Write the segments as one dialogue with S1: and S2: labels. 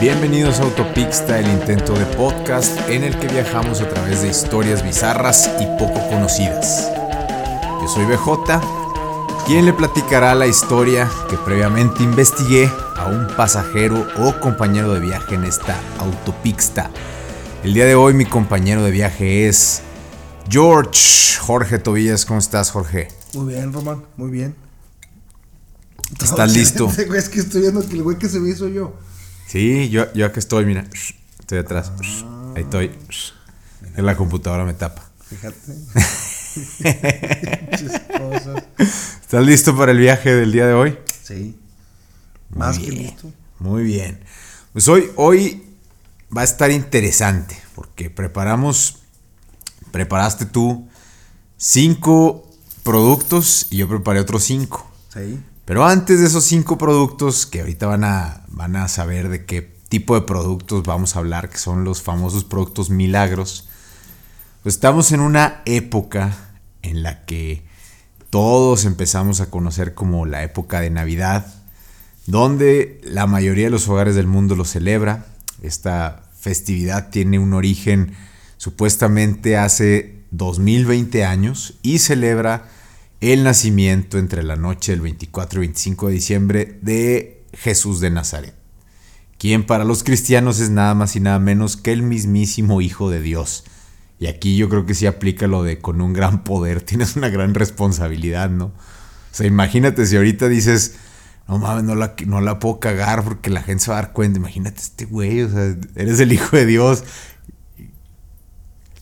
S1: Bienvenidos a Autopixta, el intento de podcast en el que viajamos a través de historias bizarras y poco conocidas. Yo soy BJ, quien le platicará la historia que previamente investigué a un pasajero o compañero de viaje en esta Autopixta. El día de hoy mi compañero de viaje es George Jorge Tobillas. ¿Cómo estás, Jorge?
S2: Muy bien, Román, muy bien.
S1: ¿Estás listo?
S2: Es que estoy viendo que el güey que se me hizo yo.
S1: Sí, yo, yo aquí estoy, mira. Estoy atrás. Ahí estoy. En la computadora me tapa.
S2: Fíjate.
S1: ¿Estás listo para el viaje del día de hoy?
S2: Sí. Más
S1: Muy
S2: que
S1: bien,
S2: listo.
S1: Muy bien. Pues hoy, hoy va a estar interesante porque preparamos, preparaste tú cinco productos y yo preparé otros cinco.
S2: Sí.
S1: Pero antes de esos cinco productos, que ahorita van a, van a saber de qué tipo de productos vamos a hablar, que son los famosos productos milagros, pues estamos en una época en la que todos empezamos a conocer como la época de Navidad, donde la mayoría de los hogares del mundo lo celebra. Esta festividad tiene un origen supuestamente hace 2020 años y celebra el nacimiento entre la noche del 24 y 25 de diciembre de Jesús de Nazaret, quien para los cristianos es nada más y nada menos que el mismísimo Hijo de Dios. Y aquí yo creo que sí aplica lo de con un gran poder tienes una gran responsabilidad, ¿no? O sea, imagínate si ahorita dices, no mames, no la, no la puedo cagar porque la gente se va a dar cuenta. Imagínate este güey, o sea, eres el Hijo de Dios.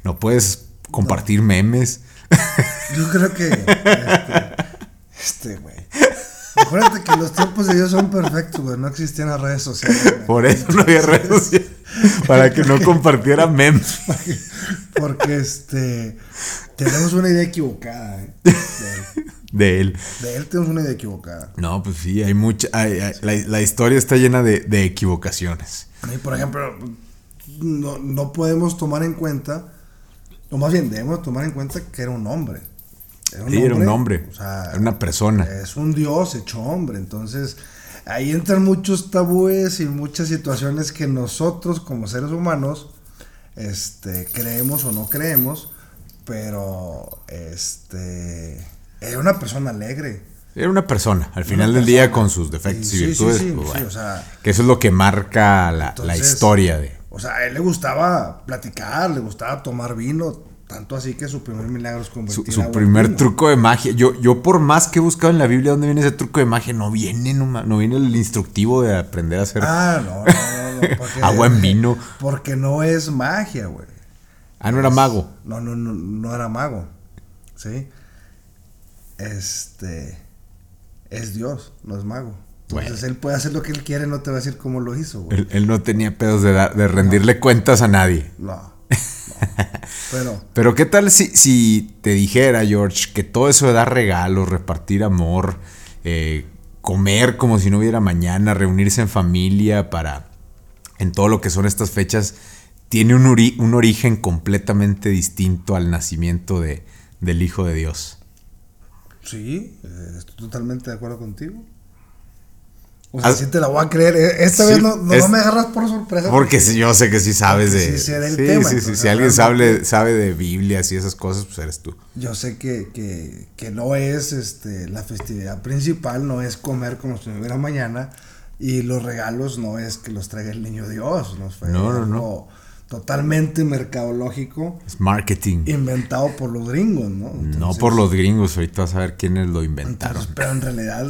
S1: No puedes compartir memes.
S2: Yo creo que. Este, este, güey. Acuérdate que los tiempos de Dios son perfectos, güey. No existían las redes sociales. güey.
S1: Por eso no había redes sociales. Para que no compartiera memes.
S2: Porque este. Tenemos una idea equivocada, ¿eh? De él.
S1: De él.
S2: De él tenemos una idea equivocada.
S1: No, pues sí, hay mucha. hay- hay- la, la historia está llena de, de equivocaciones.
S2: Y por ejemplo, no, no podemos tomar en cuenta, o más bien debemos tomar en cuenta que era un hombre. Era
S1: Sí, era un hombre.
S2: o sea,
S1: Era una persona.
S2: Es un dios hecho hombre. Entonces, ahí entran muchos tabúes y muchas situaciones que nosotros, como seres humanos, este, creemos o no creemos, pero este, era una persona alegre.
S1: Era una persona, al final del día con sus defectos
S2: Sí,
S1: y virtudes.
S2: sí, sí,
S1: pues,
S2: sí,
S1: bueno,
S2: o sea,
S1: que eso es lo que marca la, historia de.
S2: O sea, a él le gustaba platicar, le gustaba tomar vino, tanto así que su primer milagro es
S1: Su,
S2: convertir
S1: su
S2: agua en
S1: primer
S2: vino.
S1: truco de magia. Yo, yo por más que he buscado en la Biblia dónde viene ese truco de magia, no viene, no, no viene el instructivo de aprender a hacer
S2: Ah, no, no, no, no, porque-
S1: agua en vino.
S2: Porque no es magia, güey.
S1: Ah, no era mago.
S2: No, no, no, no era mago. ¿Sí? Este. Es Dios, no es mago. Entonces
S1: Bueno.
S2: él puede hacer lo que él quiere, no te va a decir cómo lo hizo, güey.
S1: Él, él no tenía pedos de, dar- de rendirle cuentas a nadie.
S2: No. Pero.
S1: Pero qué tal si, si te dijera, George, que todo eso de dar regalos, repartir amor, eh, comer como si no hubiera mañana, reunirse en familia para, en todo lo que son estas fechas, tiene un, ori- un origen completamente distinto al nacimiento de, del Hijo de Dios.
S2: Sí, eh, estoy totalmente de acuerdo contigo. O sea,
S1: Ah,
S2: sí te la voy a creer. eh, Esta
S1: sí,
S2: vez no, no
S1: es-
S2: me agarras por sorpresa.
S1: Porque si yo sé que sí sabes
S2: porque
S1: de...
S2: sí sé del
S1: sí,
S2: tema,
S1: sí, si alguien sabe, sabe de Biblias y esas cosas, pues eres tú.
S2: Yo sé que, que, que no es este, la festividad principal, no es comer como si no hubiera mañana. Y los regalos no es que los traiga el niño Dios. No,
S1: No, no,
S2: algo totalmente mercadológico,
S1: Es marketing.
S2: inventado por los gringos, ¿no?
S1: no por los gringos, ahorita vas a ver quiénes lo inventaron.
S2: Entonces, pero en realidad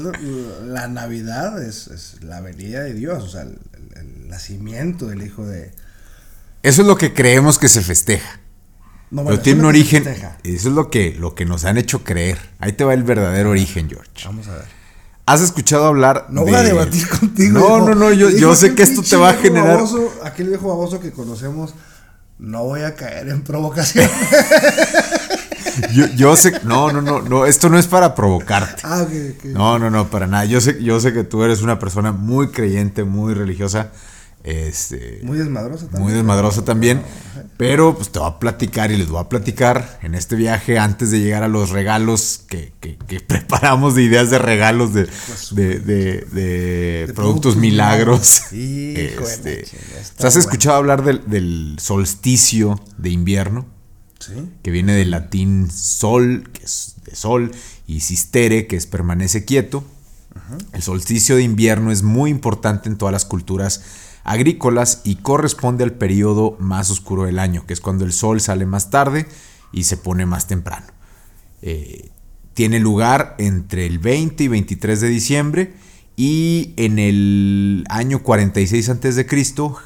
S2: la Navidad es, es la venida de Dios, o sea, el, nacimiento del Hijo de...
S1: Eso es lo que creemos que se festeja.
S2: No,
S1: Pero
S2: bueno,
S1: tiene
S2: eso
S1: un origen.
S2: festeja.
S1: Eso es lo que, lo que nos han hecho creer. Ahí te va el verdadero origen, George.
S2: Vamos a ver.
S1: ¿Has escuchado hablar
S2: No
S1: de-
S2: voy a debatir contigo.
S1: No, no, no, yo, yo sé que esto te va a generar.
S2: baboso, aquel viejo baboso que conocemos, no voy a caer en provocación.
S1: Yo, yo sé. No, no, no, no. Esto no es para provocarte.
S2: ah, ok, ok.
S1: No, no, no, para nada. Yo sé, yo sé que tú eres una persona muy creyente, muy religiosa. Este,
S2: muy desmadrosa
S1: también. Muy desmadrosa también. Pero pues te voy a platicar y les voy a platicar en este viaje antes de llegar a los regalos que, preparamos de ideas de regalos de, pues, de, productos milagros. Este, ¿Has escuchado hablar del, solsticio de invierno? Sí. Que viene del latín sol, que es de sol, y sistere, que es permanece quieto. El solsticio de invierno es muy importante en todas las culturas agrícolas y corresponde al periodo más oscuro del año, que es cuando el sol sale más tarde y se pone más temprano. Eh, tiene lugar entre el 20 y 23 de diciembre y en el año 46 a.C.,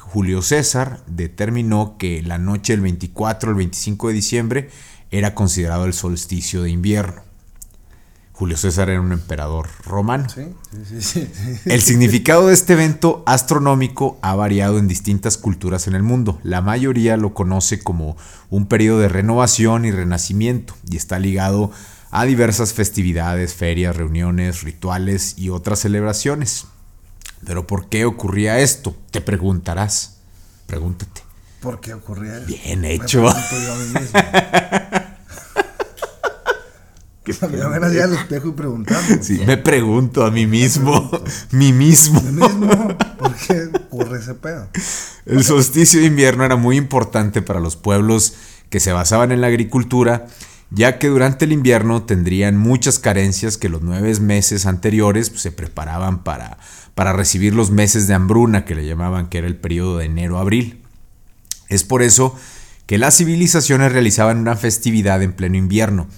S1: Julio César determinó que la noche del 24 al 25 de diciembre era considerado el solsticio de invierno. Julio César era un emperador romano. El significado de este evento astronómico ha variado en distintas culturas en el mundo. La mayoría lo conoce como un periodo de renovación y renacimiento y está ligado a diversas festividades, ferias, reuniones, rituales y otras celebraciones. Pero ¿por qué ocurría esto? Te preguntarás. Pregúntate.
S2: ¿Por qué ocurría
S1: esto? Bien hecho.
S2: Que me al espejo y preguntando.
S1: Sí, me pregunto a mí mismo. mí mismo.
S2: mismo. ¿Por qué ocurre ese pedo?
S1: El solsticio de invierno era muy importante para los pueblos que se basaban en la agricultura, ya que durante el invierno tendrían muchas carencias que los nueve meses anteriores pues, se preparaban para, para recibir los meses de hambruna que le llamaban, que era el periodo de enero a abril. Es por eso que las civilizaciones realizaban una festividad en pleno invierno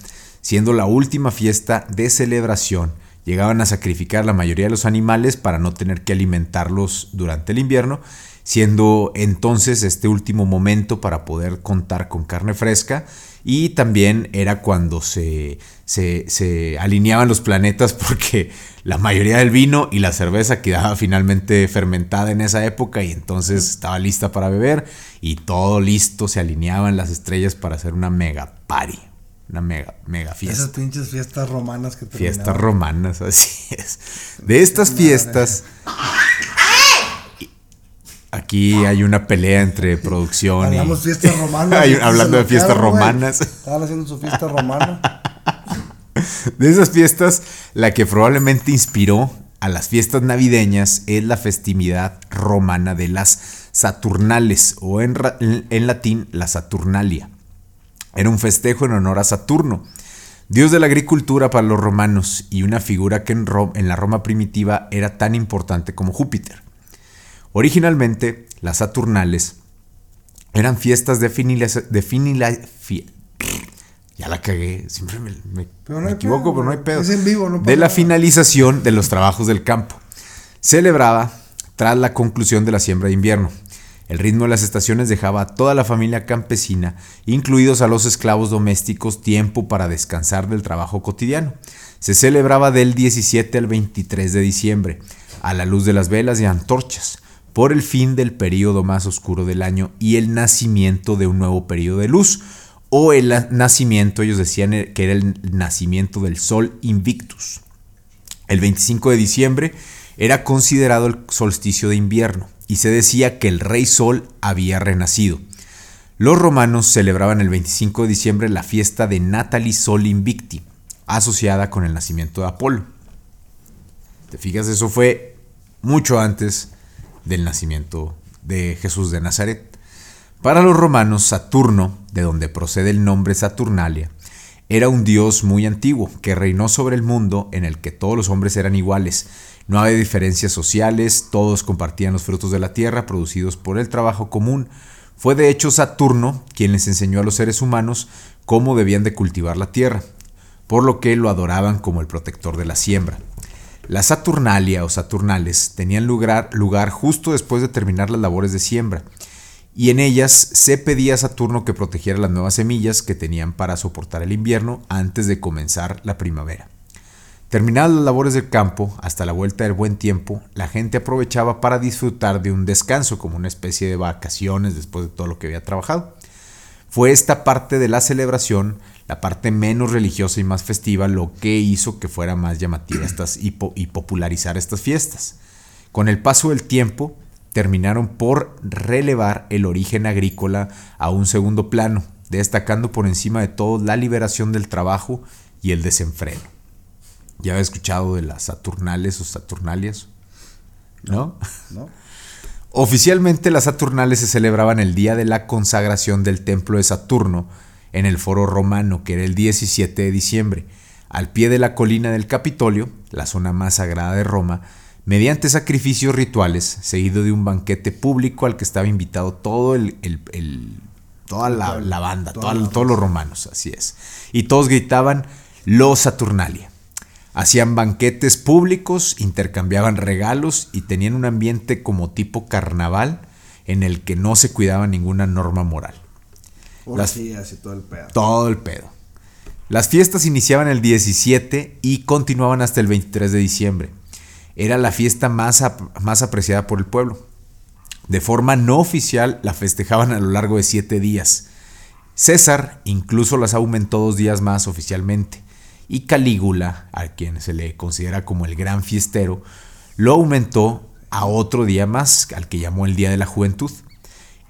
S1: siendo la última fiesta de celebración. Llegaban a sacrificar la mayoría de los animales para no tener que alimentarlos durante el invierno, siendo entonces este último momento para poder contar con carne fresca y también era cuando se, se, alineaban los planetas porque la mayoría del vino y la cerveza quedaba finalmente fermentada en esa época y entonces estaba lista para beber y todo listo, se alineaban las estrellas para hacer una mega party. Una mega, mega fiesta.
S2: Esas pinches fiestas romanas que
S1: Fiestas romanas, así es. De estas fiestas. Aquí hay una pelea entre producción
S2: Hablamos fiestas romanas.
S1: hablando de fiestas romanas.
S2: Estaban haciendo su fiesta romana.
S1: De esas fiestas, la que probablemente inspiró a las fiestas navideñas es la festividad romana de las Saturnales, o en, en latín, la Saturnalia. Era un festejo en honor a Saturno, dios de la agricultura para los romanos y una figura que en, en la Roma primitiva era tan importante como Júpiter. Originalmente, las Saturnales eran fiestas de finila, ya la cagué, siempre me, equivoco, pero no hay pedo. de la finalización de los trabajos del campo. Celebraba tras la conclusión de la siembra de invierno. El ritmo de las estaciones dejaba a toda la familia campesina, incluidos a los esclavos domésticos, tiempo para descansar del trabajo cotidiano. Se celebraba del 17 al 23 de diciembre, a la luz de las velas y antorchas, por el fin del periodo más oscuro del año y el nacimiento de un nuevo periodo de luz, o el nacimiento, ellos decían que era el nacimiento del sol invictus. El 25 de diciembre era considerado el solsticio de invierno y se decía que el rey Sol había renacido. Los romanos celebraban el 25 de diciembre la fiesta de Natalis Sol Invicti, asociada con el nacimiento de Apolo. ¿Te fijas? Eso fue mucho antes del nacimiento de Jesús de Nazaret. Para los romanos, Saturno, de donde procede el nombre Saturnalia, era un dios muy antiguo que reinó sobre el mundo en el que todos los hombres eran iguales no había diferencias sociales, todos compartían los frutos de la tierra producidos por el trabajo común. Fue de hecho Saturno quien les enseñó a los seres humanos cómo debían de cultivar la tierra, por lo que lo adoraban como el protector de la siembra. La Saturnalia o Saturnales tenían lugar, lugar justo después de terminar las labores de siembra, y en ellas se pedía a Saturno que protegiera las nuevas semillas que tenían para soportar el invierno antes de comenzar la primavera. Terminadas las labores del campo, hasta la vuelta del buen tiempo, la gente aprovechaba para disfrutar de un descanso, como una especie de vacaciones después de todo lo que había trabajado. Fue esta parte de la celebración, la parte menos religiosa y más festiva, lo que hizo que fuera más llamativa estas y, popularizar estas fiestas. Con el paso del tiempo, terminaron por relevar el origen agrícola a un segundo plano, destacando por encima de todo la liberación del trabajo y el desenfreno. ¿Ya había escuchado de las Saturnales o Saturnalias? ¿No?
S2: ¿No?
S1: Oficialmente las Saturnales se celebraban el día de la consagración del templo de Saturno en el foro romano, que era el 17 de diciembre, al pie de la colina del Capitolio, la zona más sagrada de Roma, mediante sacrificios rituales, seguido de un banquete público al que estaba invitado todo el, toda la, banda, todos los romanos, así es. Y todos gritaban los Saturnalia. Hacían banquetes públicos, intercambiaban regalos y tenían un ambiente como tipo carnaval en el que no se cuidaba ninguna norma moral.
S2: Las, todo el pedo.
S1: Todo el pedo. Las fiestas iniciaban el 17 y continuaban hasta el 23 de diciembre. Era la fiesta más, más apreciada por el pueblo. De forma no oficial la festejaban a lo largo de siete días. César incluso las aumentó dos días más oficialmente y Calígula, a quien se le considera como el gran fiestero, lo aumentó a otro día más, al que llamó el Día de la Juventud.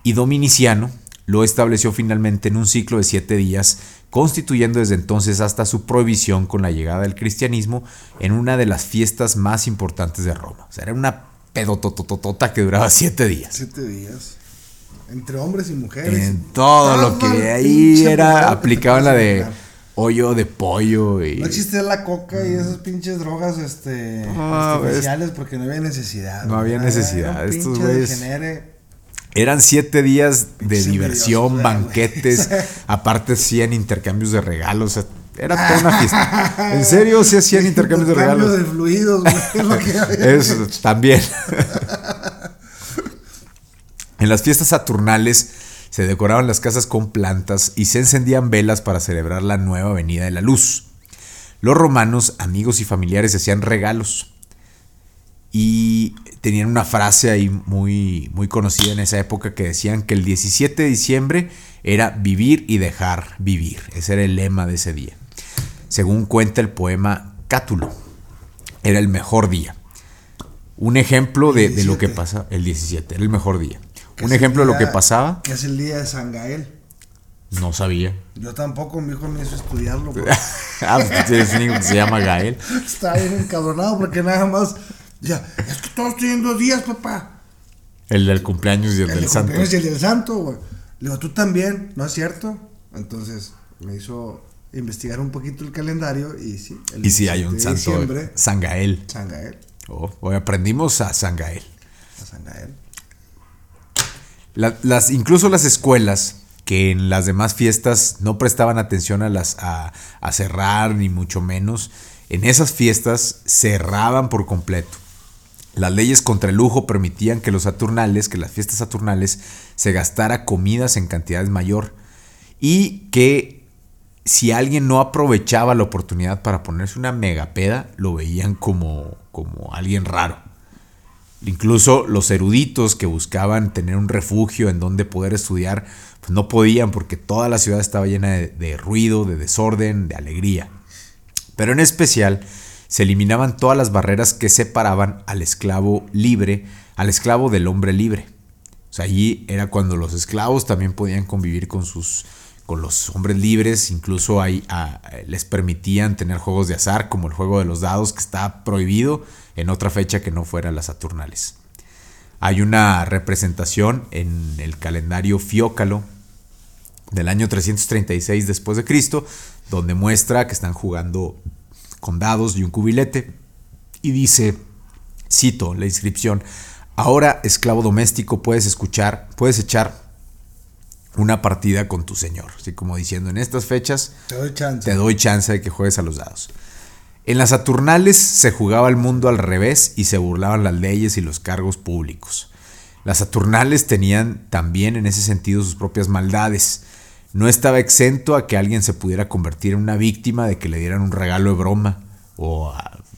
S1: Y Dominiciano lo estableció finalmente en un ciclo de siete días, constituyendo desde entonces hasta su prohibición con la llegada del cristianismo en una de las fiestas más importantes de Roma. O sea, era una pedotototota que duraba siete días.
S2: Siete días. Entre hombres y mujeres.
S1: En todo lo que ahí era, aplicaban la de hoyo de pollo y...
S2: No existía la coca y esas pinches drogas este, ah, artificiales porque no había necesidad.
S1: No había necesidad. Estos güeyes... Eran siete días de diversión, banquetes, aparte hacían intercambios de regalos. Era toda una fiesta. En serio, sí hacían intercambios de regalos.
S2: de fluidos, güey.
S1: Eso también. en las fiestas saturnales se decoraban las casas con plantas y se encendían velas para celebrar la nueva venida de la luz. Los romanos, amigos y familiares hacían regalos. Y tenían una frase ahí muy, muy conocida en esa época que decían que el 17 de diciembre era vivir y dejar vivir. Ese era el lema de ese día. Según cuenta el poema Cátulo, era el mejor día. Un ejemplo de, de, lo que pasa el 17, era el mejor día. Un ejemplo de lo que pasaba.
S2: Que es el día de San Gael.
S1: No sabía.
S2: Yo tampoco, mi hijo me hizo estudiarlo.
S1: ah, pues tienes un hijo que se llama Gael.
S2: Está bien encabronado porque nada más. Ya, es que todos tienen dos días, papá.
S1: El del cumpleaños y el, del santo. El
S2: y el del santo, güey. Le digo, tú también, ¿no es cierto? Entonces me hizo investigar un poquito el calendario y sí.
S1: y sí, hay un santo. San Gael.
S2: San Gael.
S1: Oh, hoy aprendimos a San Gael.
S2: A San Gael
S1: las, incluso las escuelas que en las demás fiestas no prestaban atención a, las, a, cerrar, ni mucho menos, en esas fiestas cerraban por completo. Las leyes contra el lujo permitían que los saturnales, que las fiestas saturnales, se gastara comidas en cantidades mayor y que si alguien no aprovechaba la oportunidad para ponerse una megapeda, lo veían como, como alguien raro. Incluso los eruditos que buscaban tener un refugio en donde poder estudiar, pues no podían porque toda la ciudad estaba llena de, ruido, de desorden, de alegría. Pero en especial se eliminaban todas las barreras que separaban al esclavo libre, al esclavo del hombre libre. O sea, allí era cuando los esclavos también podían convivir con sus con los hombres libres, incluso ahí, les permitían tener juegos de azar, como el juego de los dados, que está prohibido en otra fecha que no fuera las Saturnales. Hay una representación en el calendario Fiócalo del año 336 después de Cristo, donde muestra que están jugando con dados y un cubilete y dice, cito la inscripción, ahora esclavo doméstico puedes escuchar, puedes echar una partida con tu señor, así como diciendo, en estas fechas
S2: te doy chance,
S1: te doy chance de que juegues a los dados. En las Saturnales se jugaba el mundo al revés y se burlaban las leyes y los cargos públicos. Las Saturnales tenían también en ese sentido sus propias maldades. No estaba exento a que alguien se pudiera convertir en una víctima de que le dieran un regalo de broma. O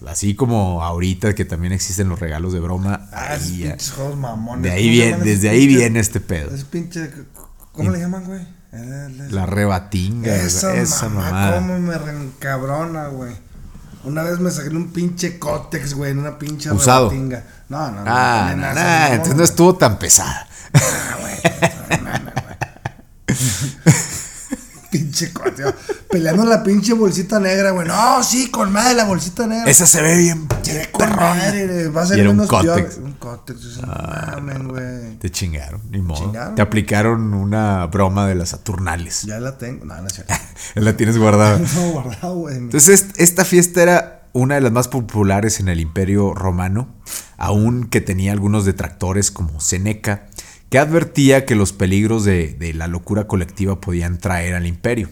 S1: así como ahorita que también existen los regalos de broma.
S2: Ah, juegos mamones.
S1: De ahí viene, desde ahí viene este pedo.
S2: ¿Cómo le llaman, güey?
S1: La rebatinga.
S2: Esa, esa mamá, Cómo me reencabrona, güey. Una vez me saqué un pinche cótex, güey, en una pinche
S1: Usado.
S2: rebatinga. No, no, no.
S1: Ah, no, no,
S2: no,
S1: entonces no estuvo tan pesada.
S2: Ah, güey. pinche cótex. Peleando la pinche bolsita negra, güey. No, sí, con madre la bolsita negra.
S1: Esa se ve bien.
S2: Se ve con madre. Va a ser
S1: Y era un
S2: menos
S1: cótex.
S2: Un cótex. mames, güey.
S1: Te chingaron, ni modo.
S2: Chingaron.
S1: Te aplicaron una broma de las Saturnales.
S2: Ya la tengo. No, no es cierto.
S1: La tienes guardada.
S2: No, güey.
S1: Entonces, est- esta fiesta era una de las más populares en el Imperio Romano, aun que tenía algunos detractores como Seneca, que advertía que los peligros de, la locura colectiva podían traer al imperio.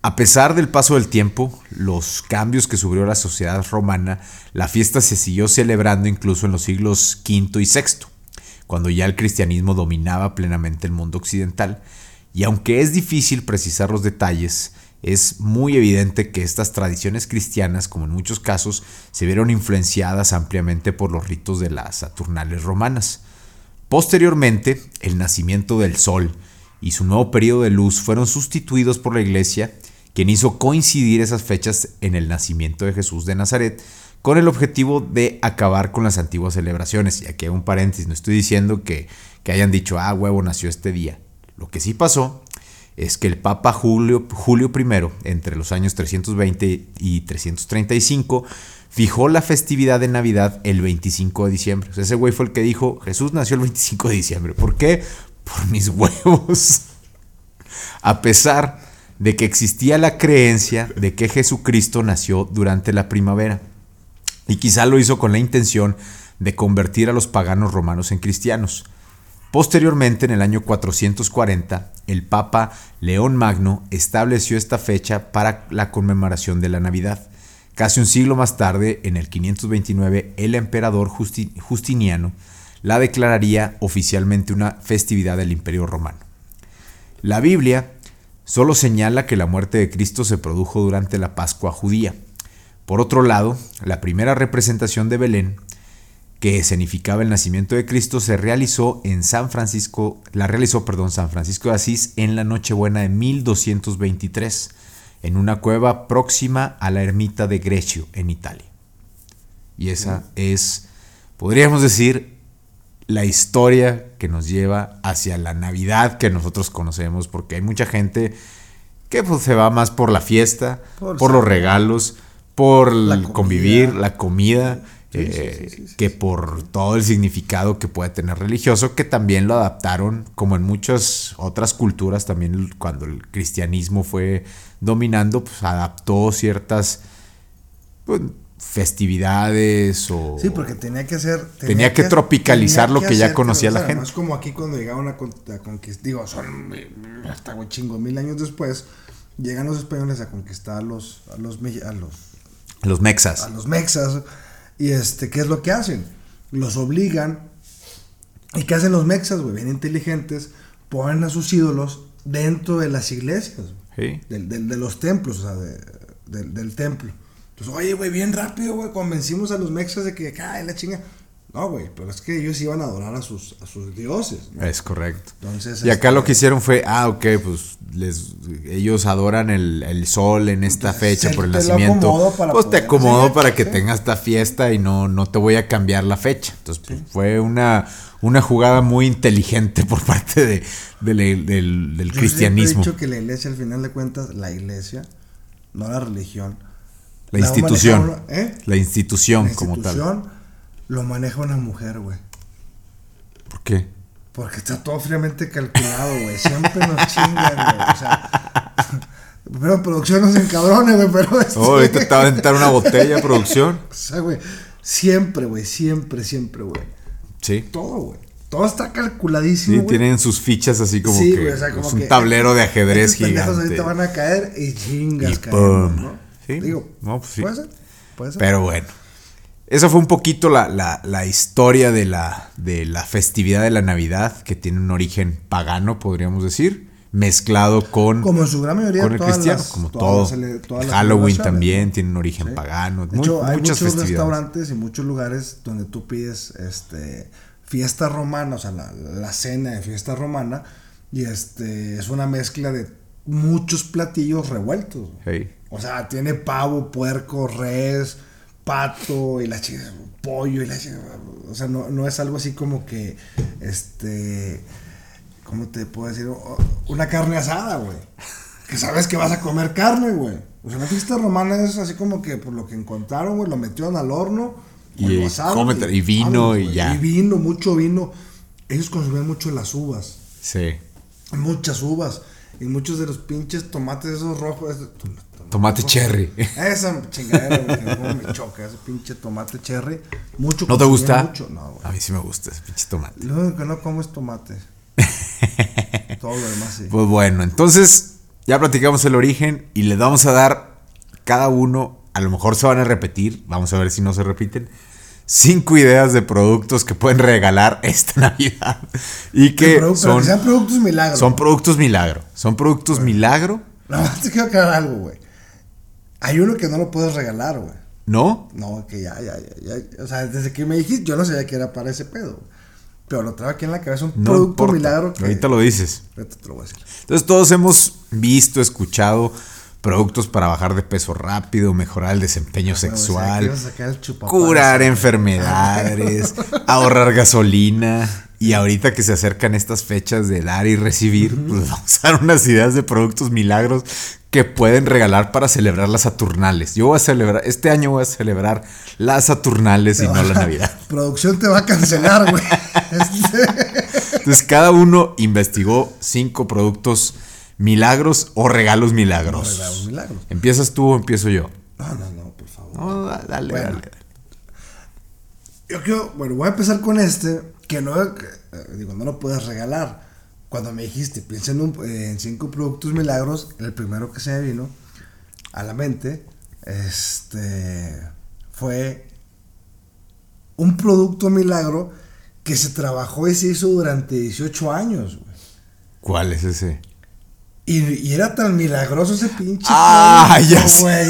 S1: A pesar del paso del tiempo, los cambios que sufrió la sociedad romana, la fiesta se siguió celebrando incluso en los siglos V y VI, cuando ya el cristianismo dominaba plenamente el mundo occidental, y aunque es difícil precisar los detalles, es muy evidente que estas tradiciones cristianas, como en muchos casos, se vieron influenciadas ampliamente por los ritos de las Saturnales romanas. Posteriormente, el nacimiento del sol y su nuevo periodo de luz fueron sustituidos por la iglesia, quien hizo coincidir esas fechas en el nacimiento de Jesús de Nazaret, con el objetivo de acabar con las antiguas celebraciones. Y aquí hay un paréntesis, no estoy diciendo que, que hayan dicho, ah, huevo, nació este día. Lo que sí pasó es que el Papa Julio, Julio I, entre los años 320 y 335, fijó la festividad de Navidad el 25 de diciembre. Ese güey fue el que dijo, Jesús nació el 25 de diciembre. ¿Por qué? Por mis huevos. A pesar de que existía la creencia de que Jesucristo nació durante la primavera. Y quizá lo hizo con la intención de convertir a los paganos romanos en cristianos. Posteriormente, en el año 440, el Papa León Magno estableció esta fecha para la conmemoración de la Navidad. Casi un siglo más tarde, en el 529, el emperador Justi- Justiniano la declararía oficialmente una festividad del Imperio Romano. La Biblia solo señala que la muerte de Cristo se produjo durante la Pascua judía. Por otro lado, la primera representación de Belén, que significaba el nacimiento de Cristo, se realizó en San Francisco, la realizó, perdón, San Francisco de Asís en la Nochebuena de 1223, en una cueva próxima a la ermita de Grecio, en Italia. Y esa es, podríamos decir, la historia que nos lleva hacia la Navidad que nosotros conocemos, porque hay mucha gente que pues, se va más por la fiesta, por,
S2: Por
S1: los regalos, por
S2: La
S1: el
S2: comida.
S1: convivir, la comida, eh,
S2: sí, sí, sí,
S1: que por todo el significado que puede tener religioso, que también lo adaptaron, como en muchas otras culturas, también cuando el cristianismo fue dominando, pues adaptó ciertas pues, festividades o...
S2: Sí, porque tenía que hacer.
S1: Tenía que tropicalizar lo que ya conocía la
S2: o sea,
S1: gente.
S2: No es como aquí cuando llegaron a, con- a conquistar. Digo, son hasta güey, chingo, mil años después. Llegan los españoles a conquistar a los, a los, a los,
S1: Los mexas.
S2: a los mexas. Y este, ¿qué es lo que hacen? Los obligan. ¿Y qué hacen los mexas, güey? Bien inteligentes. Ponen a sus ídolos dentro de las iglesias.
S1: Sí.
S2: Del, del- de los templos, o sea, de- del, del templo. Entonces, oye, güey, bien rápido, güey, convencimos a los mexas de que, ay, la chinga. No, güey, pero es que ellos iban a adorar a sus, a sus dioses. ¿no?
S1: Es correcto.
S2: Entonces,
S1: Y acá
S2: este,
S1: lo que hicieron fue, ah, ok, pues les, ellos adoran el, el sol en esta fecha
S2: se-
S1: por el nacimiento. Pues te acomodo
S2: hacer,
S1: para que
S2: sí.
S1: tengas esta fiesta y no, no te voy a cambiar la fecha. Entonces pues, fue una, una jugada muy inteligente por parte de, de la- del, del
S2: yo
S1: cristianismo.
S2: he dicho que la iglesia, al final de cuentas, la iglesia, no la religión.
S1: La
S2: la
S1: institución.
S2: una- ¿eh?
S1: La institución
S2: La
S1: como tal.
S2: Lo maneja una mujer, güey.
S1: ¿Por qué?
S2: Porque está todo fríamente calculado, güey. Siempre nos chingan, güey. O sea, pero en producción nos encabrone, güey, pero... este-
S1: Oh, ahorita te va a aventar una botella, producción.
S2: O sea, güey, siempre, güey, siempre, siempre, güey.
S1: Sí.
S2: Todo, güey. Todo está calculadísimo,
S1: Sí, tienen sus fichas así como
S2: Sí,
S1: que
S2: güey, o sea, como
S1: es un
S2: que
S1: tablero de ajedrez gigante.
S2: ahorita van a caer y chingas
S1: Y pum.
S2: ¿no?
S1: Sí.
S2: Digo,
S1: No, pues sí.
S2: puede ser, puede ser.
S1: Pero bueno, esa fue un poquito la, la- la historia de la, de la festividad de la Navidad, que tiene un origen pagano, podríamos decir, mezclado con,
S2: como en su gran mayoría
S1: con el
S2: todas
S1: cristiano,
S2: las-
S1: como
S2: todas
S1: todo.
S2: las todas
S1: Halloween también
S2: ¿no?
S1: tiene un origen
S2: Sí.
S1: pagano,
S2: De hay
S1: muchas
S2: muchos restaurantes y muchos lugares donde tú pides este fiesta romana, o sea, la, la cena de fiesta romana, y este es una mezcla de muchos platillos revueltos. O sea, tiene pavo, puerco, res, pato y la chica, pollo y la chica. O sea, no, no es algo así como que, este, ¿cómo te puedo decir? Una carne asada, güey. Que sabes que vas a comer carne, güey. O sea, una fiesta romana es así como que por lo que encontraron, güey, lo metieron al horno.
S1: Y
S2: asaron
S1: cómete- y vino y
S2: güey.
S1: ya.
S2: Y vino, mucho vino. Ellos consumían mucho las uvas.
S1: Sí.
S2: Muchas uvas. Y muchos de los pinches tomates esos rojos.
S1: Tomate cherry.
S2: Esa chingadera, güey, me choca, ese pinche tomate cherry. Mucho
S1: ¿No te gusta?
S2: Mucho. No, güey.
S1: A mí sí me gusta ese pinche tomate.
S2: Lo único que no como es tomate. Todo lo demás sí.
S1: Pues bueno, entonces ya platicamos el origen y les vamos a dar cada uno, a lo mejor se van a repetir, vamos a ver si no se repiten, cinco ideas de productos que pueden regalar esta Navidad y que
S2: Pero- pero
S1: son,
S2: que sean productos milagros.
S1: son productos milagro. Son productos milagro,
S2: No, te quiero aclarar algo, güey. Hay uno que no lo puedes regalar, güey.
S1: ¿no?
S2: No, que ya, ya, ya, ya. O sea, desde que me dijiste, yo no sabía que era para ese pedo. güey. Pero lo traigo aquí en la cabeza, un
S1: No
S2: producto
S1: importa.
S2: milagro que...
S1: Ahorita lo dices.
S2: Ahorita te lo voy a decir.
S1: Entonces todos hemos visto, escuchado productos para bajar de peso rápido, mejorar el desempeño
S2: Bueno, o sea,
S1: sexual,
S2: sacar el
S1: curar enfermedades, ahorrar gasolina. Y ahorita que se acercan estas fechas de dar y recibir, pues vamos a dar unas ideas de productos milagros que pueden regalar para celebrar las Saturnales. Yo voy a celebrar, este año voy a celebrar las Saturnales y no la Navidad.
S2: Producción te va a cancelar, güey. Este-
S1: Entonces cada uno investigó cinco productos milagros o regalos milagros.
S2: No, regalos milagros.
S1: ¿Empiezas tú o empiezo yo?
S2: No, no, no, por favor.
S1: No, da- dale,
S2: Bueno.
S1: dale.
S2: Yo quiero, bueno, voy a empezar con este, que no, que, eh, digo, no lo puedes regalar. Cuando me dijiste, piensa en, un- eh, en cinco productos milagros, el primero que se me vino a la mente, este, fue un producto milagro que se trabajó y se hizo durante 18 años, güey.
S1: ¿Cuál es ese?
S2: Y, y era tan milagroso ese pinche
S1: Ah, ya
S2: güey,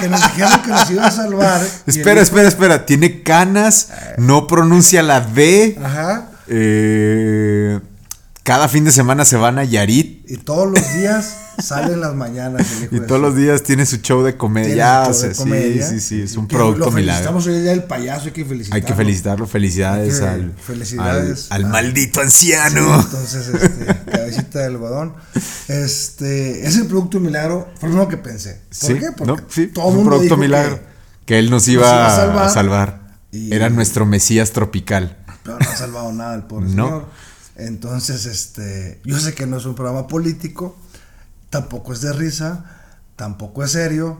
S2: que nos dijeron que nos iba a salvar.
S1: Espera,
S2: hijo-
S1: espera, espera. Tiene canas, no pronuncia la D.
S2: Ajá.
S1: eh, cada fin de semana se van a Yarit.
S2: Y todos los días sale en las mañanas el hijo
S1: Y
S2: de
S1: todos los días tiene su show de comedia.
S2: show de
S1: sí,
S2: comedia.
S1: sí, sí, es un
S2: Que
S1: producto
S2: lo
S1: milagro.
S2: hoy día el payaso, hay que felicitarlo.
S1: Hay que felicitarlo, felicidades
S2: que-
S1: al,
S2: felicidades
S1: al, al
S2: a-
S1: maldito
S2: Sí,
S1: anciano.
S2: entonces, este, cabecita de algodón. Este, ese producto milagro fue lo que pensé. ¿Por
S1: Sí,
S2: qué? Porque
S1: no, sí,
S2: todo
S1: es
S2: el
S1: un producto
S2: dijo
S1: milagro.
S2: que-
S1: Que, él nos
S2: nos
S1: iba,
S2: a
S1: a
S2: salvar.
S1: salvar.
S2: Y-
S1: Era nuestro Mesías tropical.
S2: Pero no ha salvado nada el pobre
S1: No.
S2: señor. Entonces, este, yo sé que no es un programa político, tampoco es de risa, tampoco es serio,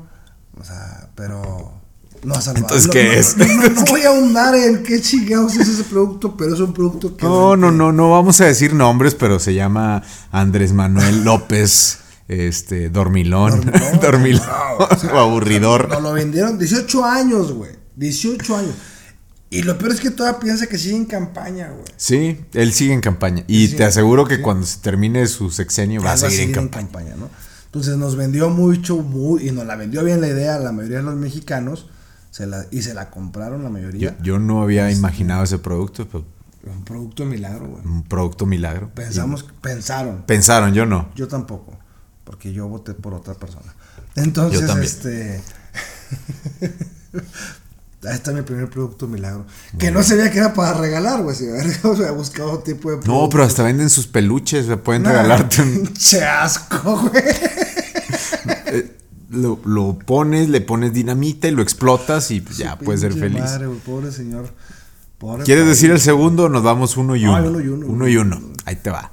S2: o sea, pero no ha salvado.
S1: Entonces,
S2: No-
S1: ¿qué
S2: no-
S1: es?
S2: No, no- no voy a ahondar en qué chingados es ese producto, pero es un producto que...
S1: No, no, no, no vamos a decir nombres, pero se llama Andrés Manuel López, este, dormilón,
S2: Dormilón.
S1: dormilón,
S2: No, o sea,
S1: o aburridor.
S2: Nos lo vendieron 18 años, güey. 18 años. Y lo peor es que todavía piensa que sigue en campaña, güey.
S1: Sí, él sigue en campaña. Y
S2: Sí,
S1: te aseguro que
S2: sí.
S1: cuando se termine su sexenio va a seguir en campaña.
S2: ¿no? Entonces nos vendió mucho, muy, y nos la vendió bien la idea a la mayoría de los mexicanos, se la, y se la compraron la
S1: Yo,
S2: mayoría.
S1: yo no había imaginado ese producto, pero
S2: un producto milagro, güey.
S1: un producto milagro.
S2: Pensamos, pensaron.
S1: Y pensaron, yo no.
S2: Yo tampoco, porque yo voté por otra persona. Entonces,
S1: Yo
S2: este. Ahí está mi primer producto milagro. Que no sabía que era para regalar, güey. Si hubiera buscado otro tipo de
S1: No, pero hasta venden sus peluches, sea, pueden
S2: Nah,
S1: regalarte un,
S2: Pinche asco, güey.
S1: eh, lo, lo pones, le pones dinamita y lo explotas y pues, ya puedes ser feliz.
S2: Madre, güey, pobre señor. Pobre
S1: ¿Quieres decir el segundo nos damos uno y
S2: No,
S1: uno?
S2: uno y uno.
S1: Uno y uno. Ahí te va.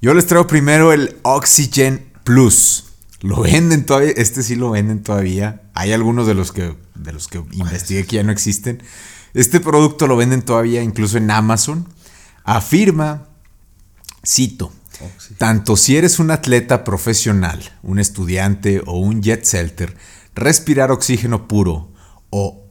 S1: Yo les traigo primero el Oxygen Plus. Lo venden todavía, este sí lo venden todavía. Hay algunos de los que de los que investigué que ya no existen. Este producto lo venden todavía incluso en Amazon. Afirma, cito,
S2: Oxy.
S1: tanto si eres un atleta profesional, un estudiante o un jet setter, respirar oxígeno puro o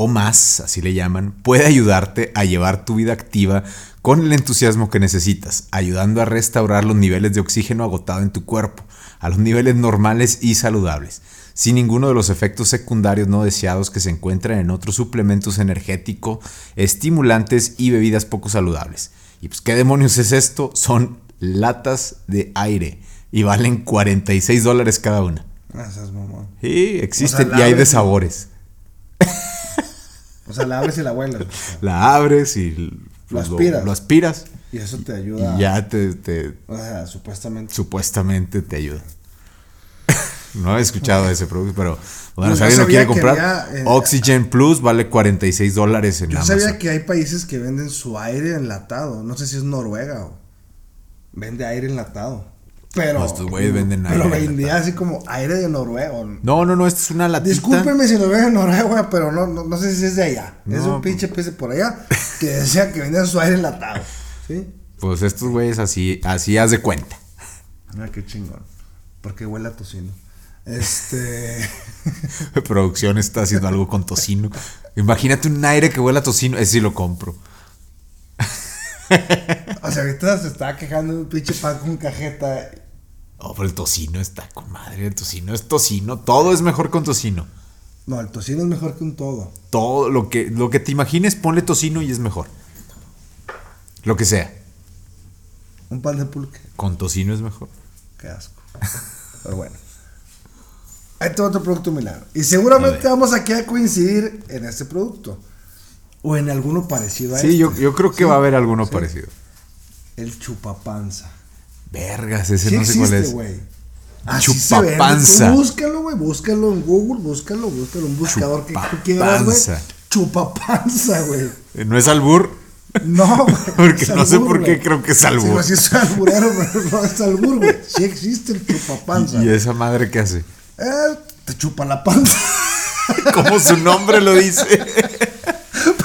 S1: o más, así le llaman, puede ayudarte a llevar tu vida activa con el entusiasmo que necesitas, ayudando a restaurar los niveles de oxígeno agotado en tu cuerpo a los niveles normales y saludables, sin ninguno de los efectos secundarios no deseados que se encuentran en otros suplementos energéticos, estimulantes y bebidas poco saludables. ¿Y pues qué demonios es esto? Son latas de aire, y valen 46 dólares cada una.
S2: Ah, esas mamón.
S1: Sí, existen
S2: O sea, la
S1: y hay de sabores.
S2: O sea, la abres y la hueles.
S1: La abres y
S2: Lo aspiras.
S1: lo aspiras
S2: Y eso te ayuda.
S1: y ya te, te-
S2: O sea, supuestamente.
S1: supuestamente te ayuda. no he escuchado ese producto, pero bueno, si
S2: yo
S1: alguien lo quiere comprar,
S2: había, eh,
S1: Oxygen Plus vale 46 dólares en
S2: Yo
S1: Amazon.
S2: sabía que hay países que venden su aire enlatado. No sé si es Noruega o. Vende aire enlatado. Pero.
S1: No, estos güeyes venden
S2: Pero
S1: aire
S2: vendía así como aire de Noruega.
S1: No, no, no, esta es una latita.
S2: Discúlpeme si lo ven en Noruega, pero no, no, no sé si es de allá. es un pinche pez por allá que decía que vendían su aire enlatado. ¿Sí?
S1: Pues estos güeyes así, así haz de cuenta.
S2: Ah, qué chingón. Porque huele a tocino. Este.
S1: Producción está haciendo algo con tocino. Imagínate un aire que huele a tocino, ese sí lo compro.
S2: o sea, ahorita se estaba quejando de un pinche pan con cajeta.
S1: Oh, pero el tocino está con madre, el tocino es tocino, todo es mejor con tocino.
S2: No, el tocino es mejor que un todo.
S1: Todo lo que, lo que te imagines, ponle tocino y es mejor. Lo que sea,
S2: Un pan de pulque.
S1: con tocino es mejor.
S2: Qué asco. Pero bueno. Ahí tengo otro producto milagro. Y seguramente
S1: A
S2: vamos aquí a coincidir en este producto. O en alguno parecido a
S1: Sí,
S2: este.
S1: yo, yo creo que
S2: Sí.
S1: va a haber alguno
S2: Sí.
S1: parecido.
S2: El chupapanza.
S1: Vergas, ese
S2: Sí
S1: no sé cuál
S2: existe,
S1: es.
S2: güey. Así.
S1: Chupapanza.
S2: Búscalo, güey. Búscalo en Google. Búscalo, búscalo. Un buscador que tú quieras, güey.
S1: Chupapanza.
S2: Chupapanza, güey.
S1: Eh, ¿No es albur?
S2: No, güey.
S1: Porque no sé por qué creo que es albur.
S2: sí es alburero, pero no es albur, güey. Sí existe el chupapanza.
S1: ¿Y esa madre qué hace?
S2: Eh, te chupa la panza.
S1: Como su nombre lo dice.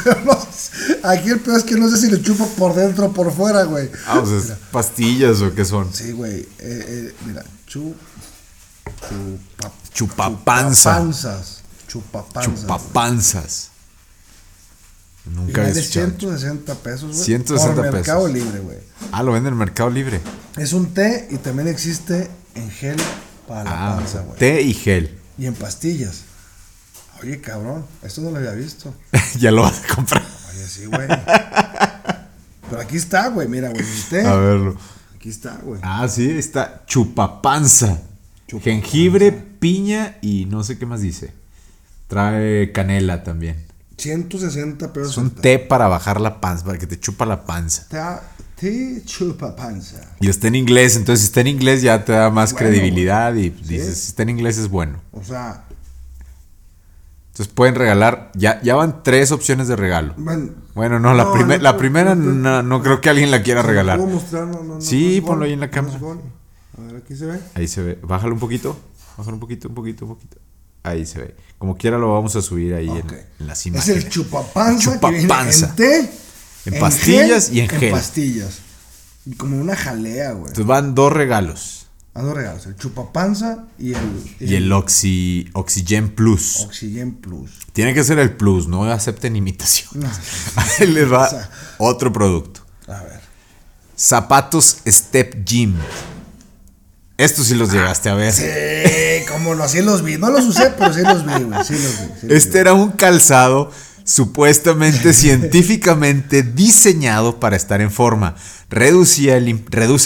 S2: Pero no, aquí el peor es que no sé si le chupa por dentro o por fuera, güey.
S1: Ah, o sea, ¿es pastillas o qué son?
S2: Sí, güey. Eh, eh, mira, chu, chupa,
S1: Chupapanza.
S2: chupapanzas. Chupapanzas.
S1: Chupapanzas. Nunca escuchado.
S2: 160 pesos, güey.
S1: 160
S2: por Mercado
S1: pesos.
S2: Libre, güey.
S1: Ah, lo venden en Mercado Libre.
S2: Es un té y también existe en gel para la
S1: Ah,
S2: panza, güey.
S1: té y gel.
S2: Y en pastillas. Oye, cabrón, esto no lo había visto.
S1: ya lo vas a comprar.
S2: Sí, güey. Pero aquí está, güey. Mira, güey.
S1: A verlo.
S2: Aquí está, güey.
S1: Ah, sí, está chupapanza.
S2: Chupapanza.
S1: Jengibre, piña y no sé qué más dice. Trae canela también.
S2: 160 pesos.
S1: Es un té para bajar la panza, para que te chupa la panza.
S2: Té chupa panza.
S1: Y está en inglés, entonces si está en inglés ya te da más
S2: Bueno,
S1: credibilidad y
S2: Sí.
S1: dices, si está en inglés es bueno.
S2: O sea,
S1: Entonces pueden regalar, ya, ya van tres opciones de regalo.
S2: bueno.
S1: Bueno, no, la,
S2: No,
S1: prime-
S2: no,
S1: la primera
S2: no,
S1: no, creo que alguien la quiera
S2: ¿se lo
S1: regalar.
S2: puedo mostrar? No, no, no,
S1: Sí,
S2: es
S1: ponlo
S2: gol,
S1: ahí en la cámara.
S2: es. A ver, aquí se ve.
S1: Ahí se ve. Bájalo un poquito. Bájalo un poquito, un poquito, un poquito. Ahí se ve. Como quiera lo vamos a subir ahí en- en, las
S2: Es
S1: imágenes.
S2: el chupapanza,
S1: El
S2: que viene
S1: chupapanza.
S2: en té,
S1: En pastillas y en gel.
S2: pastillas. Y como una jalea, güey.
S1: Entonces van dos regalos.
S2: A dos regalos, el chupapanza y el,
S1: Y el Oxy, Oxygen Plus.
S2: Oxygen Plus.
S1: Tiene que ser el Plus, no acepten imitaciones.
S2: No.
S1: Ahí les va
S2: O sea.
S1: otro producto.
S2: A ver.
S1: Zapatos Step Gym. Estos sí los llegaste a ver.
S2: Sí, como no, sí los vi. No los usé, pero sí los vi, güey. Sí los vi. sí los
S1: Este
S2: vi.
S1: era un calzado supuestamente científicamente diseñado para estar en forma. Reduce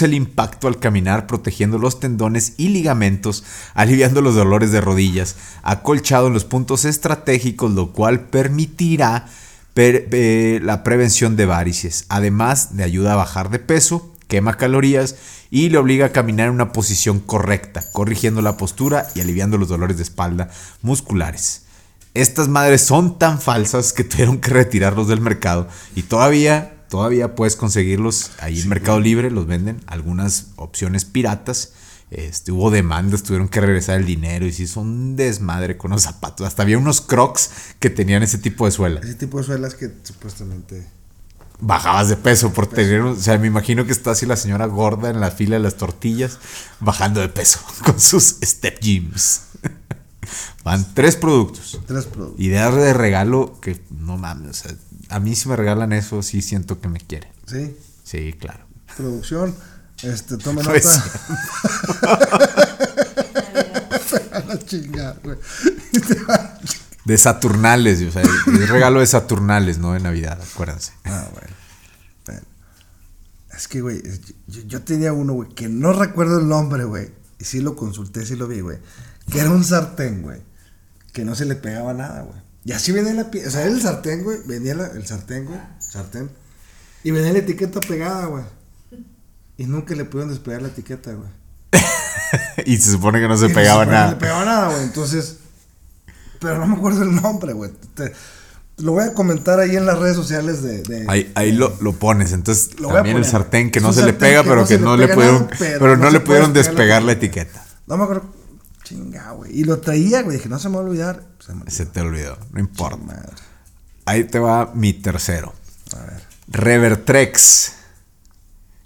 S1: el impacto al caminar, protegiendo los tendones y ligamentos, aliviando los dolores de rodillas, acolchado en los puntos estratégicos, lo cual permitirá per- eh, la prevención de varices. Además, le ayuda a bajar de peso, quema calorías y le obliga a caminar en una posición correcta, corrigiendo la postura y aliviando los dolores de espalda musculares. Estas madres son tan falsas que tuvieron que retirarlos del mercado y todavía, todavía puedes conseguirlos ahí en Mercado Libre, los venden, algunas opciones piratas. Este, hubo demandas, tuvieron que regresar el dinero y sí, son un desmadre con los zapatos. Hasta había unos crocs que tenían ese tipo de suela.
S2: Ese tipo de suelas que supuestamente.
S1: Bajabas de peso por tener, o sea, me imagino que está así la señora gorda en la fila de las tortillas, bajando de peso con sus step gyms. Van tres productos.
S2: Tres productos.
S1: Ideas de regalo que no mames, o sea, a mí si me regalan eso sí siento que me quieren.
S2: Sí.
S1: Sí, claro.
S2: Producción. Este, tome
S1: Pues,
S2: nota. A la chingada, güey.
S1: De Saturnales, o sea, es regalo de Saturnales, no de Navidad, acuérdense.
S2: Ah, bueno. Bueno. Es que, güey, yo, yo tenía uno, güey, que no recuerdo el nombre, güey. Y sí lo consulté, sí lo vi, güey. Que era un sartén, güey. Que no se le pegaba nada, güey. Y así venía la pi- O sea, era el sartén, güey. Venía la- el sartén, güey. Sartén. Y venía la etiqueta pegada, güey. Y nunca le pudieron despegar la etiqueta, güey.
S1: y se supone que no se
S2: Y
S1: pegaba
S2: No
S1: nada.
S2: le pegaba nada, güey. Entonces. Pero no me acuerdo el nombre, güey. Te- Lo voy a comentar ahí en las redes sociales de. de-
S1: Ahí, ahí lo, lo pones. Entonces,
S2: Lo
S1: también el sartén que no se le pega, pero
S2: no
S1: que
S2: se
S1: no le pudieron,
S2: pero no
S1: no
S2: se
S1: le pudieron
S2: despegar la etiqueta. No me acuerdo. Chinga, güey. Y lo traía, güey. Dije, no se me va a olvidar. Se me olvidó.
S1: Se te olvidó, no importa.
S2: Madre.
S1: Ahí te va mi tercero.
S2: A ver,
S1: Revertrex.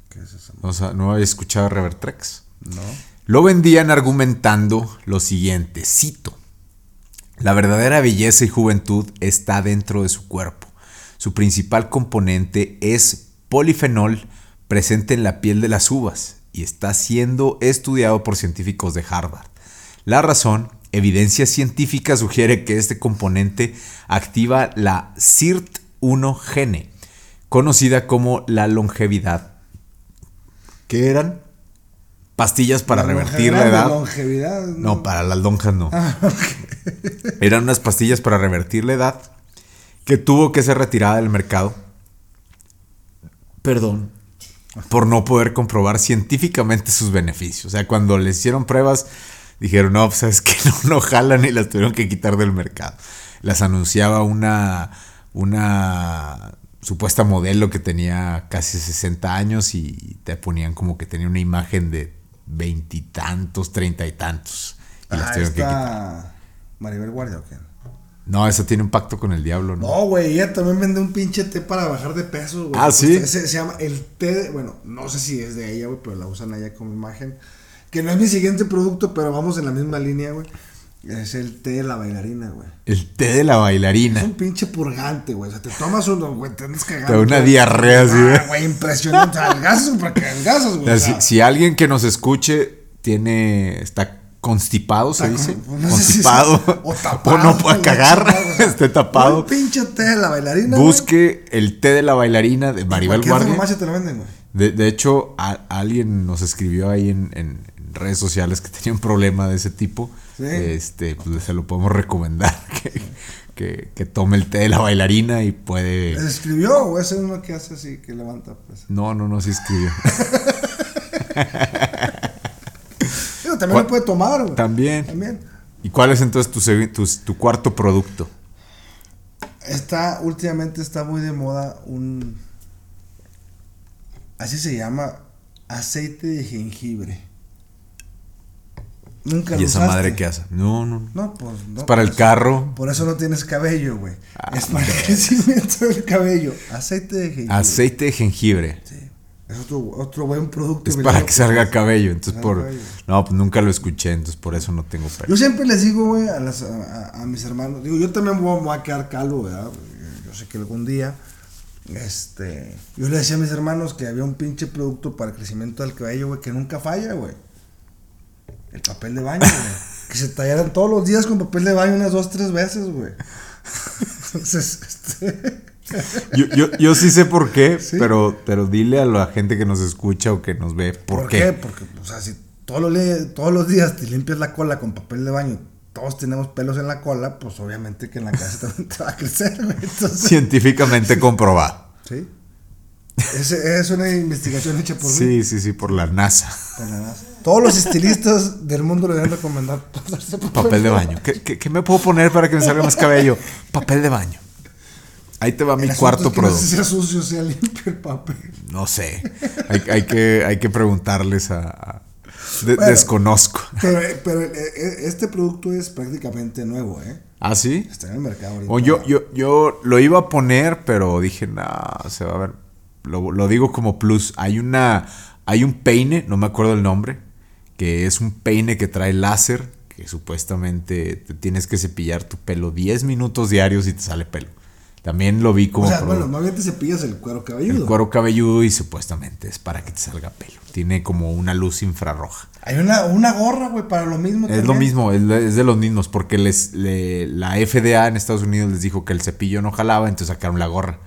S2: ¿qué es eso?
S1: O sea, ¿no había escuchado Revertrex?
S2: No.
S1: Lo vendían argumentando lo siguiente, cito, la verdadera belleza y juventud está dentro de su cuerpo. Su principal componente es polifenol presente en la piel de las uvas y está siendo estudiado por científicos de Harvard. La razón, evidencia científica sugiere que este componente activa la SIRT1 gene, conocida como la longevidad. ¿Qué eran? Pastillas para
S2: La
S1: revertir la edad.
S2: longevidad,
S1: No, para las lonjas no.
S2: Ah.
S1: Eran unas pastillas para revertir la edad que tuvo que ser retirada del mercado. Perdón. Por no poder comprobar científicamente sus beneficios. O sea, cuando le hicieron pruebas, dijeron, no, pues sabes que no, no jalan y las tuvieron que quitar del mercado. Las anunciaba una, una supuesta modelo que tenía casi 60 años y te ponían como que tenía una imagen de veintitantos, treinta y tantos. Y las
S2: Ah,
S1: tuvieron que quitar.
S2: Maribel Guardia o qué?
S1: No, eso tiene un pacto con el diablo, ¿no?
S2: No, güey, ella también vende un pinche té para bajar de peso, güey.
S1: Ah, ¿sí?
S2: Se, se llama el té, de- bueno, no sé si es de ella, güey, pero la usan allá como imagen. Que no es mi siguiente producto, pero vamos en la misma línea, güey. Es el té de la bailarina, güey.
S1: El té de la
S2: Es
S1: bailarina.
S2: un pinche purgante, güey. O sea, te tomas uno, güey, te andas cagando.
S1: Te da una
S2: güey.
S1: diarrea así,
S2: Ah,
S1: ¿eh?
S2: güey, impresionante. O sea, adelgazas para que
S1: O
S2: güey. o
S1: si,
S2: sea,
S1: si alguien que nos escuche tiene. está constipado, se dice.
S2: no si es-
S1: constipado.
S2: o tapado.
S1: no pueda
S2: la
S1: cagar.
S2: chingada, o
S1: esté tapado.
S2: Un pinche té de la bailarina. güey.
S1: Busque el té de la bailarina de Maribel Guardia.
S2: farmacia te lo venden, güey.
S1: De, de hecho, a- alguien nos escribió ahí en redes sociales que tenía un problema de ese tipo.
S2: Sí.
S1: Este, pues se lo podemos recomendar que, que- que tome el té de la bailarina y puede.
S2: ¿Les escribió o ese es uno que hace así, que levanta, pues?
S1: No, no, no, sí escribió.
S2: También lo puede tomar, güey.
S1: También.
S2: También.
S1: ¿Y cuál es entonces tu, segui- tu, tu cuarto producto?
S2: Está, últimamente está muy de moda un... Así se llama, aceite de jengibre. Nunca
S1: ¿Y esa
S2: usaste?
S1: madre qué hace? No, no. no.
S2: Pues no.
S1: Es para el
S2: por eso-
S1: carro.
S2: Por eso no tienes cabello, güey.
S1: Ah,
S2: es para el crecimiento del cabello. Aceite de jengibre.
S1: Aceite de jengibre.
S2: Sí. Es otro, otro buen producto.
S1: Es para que salga cabello. Entonces,
S2: Salga
S1: por.
S2: cabello.
S1: No, pues nunca lo escuché, entonces por eso no tengo pelo.
S2: Yo siempre les digo, güey, a, a, a- mis hermanos, digo, yo también voy a quedar calvo, ¿verdad? Yo sé que algún día, este, yo le decía a mis hermanos que había un pinche producto para el crecimiento del cabello, güey, que nunca falla, güey. El papel de baño, güey. que se tallaran todos los días con papel de baño unas dos, tres veces, güey. Entonces, este...
S1: Yo, yo, yo sí sé por qué,
S2: Sí.
S1: pero, pero dile a la gente que nos escucha o que nos ve por, qué.
S2: Porque, o sea, si todos los, todos los días te limpias la cola con papel de baño, todos tenemos pelos en la cola, pues obviamente que en la cabeza también te va a crecer, güey. Entonces,
S1: Científicamente comprobado.
S2: sí. Es, es una investigación hecha por mí.
S1: Sí, sí, sí, por la NASA.
S2: por la NASA. Todos los estilistas del mundo le deben recomendar pasarse
S1: Papel de baño. ¿Qué, qué, qué me puedo poner para que me salga más cabello? Papel de baño. Ahí te va mi
S2: El
S1: cuarto
S2: es que no sé
S1: producto.
S2: si sea sucio, sea limpio el papel.
S1: No sé. Hay, hay que, hay que preguntarles a. a- de-
S2: Bueno.
S1: desconozco.
S2: Pero, pero eh, eh, este producto es prácticamente nuevo, ¿eh?
S1: ¿Ah, sí?
S2: Está en el mercado ahorita.
S1: O yo, yo, yo lo iba a poner, pero dije, no, se va a ver. Lo, lo digo como plus. Hay una. Hay un peine, no me acuerdo el nombre. Que es un peine que trae láser. Que supuestamente te tienes que cepillar tu pelo 10 minutos diarios y te sale pelo. También lo vi como
S2: o sea, bueno, más bien te cepillas el cuero cabelludo.
S1: el cuero cabelludo y supuestamente es para que te salga pelo. Tiene como una luz infrarroja.
S2: Hay una, una gorra, güey, para lo mismo.
S1: Es lo mismo, es de, es de los mismos, porque les, le- la FDA en Estados Unidos les dijo que el cepillo no jalaba, entonces sacaron la gorra.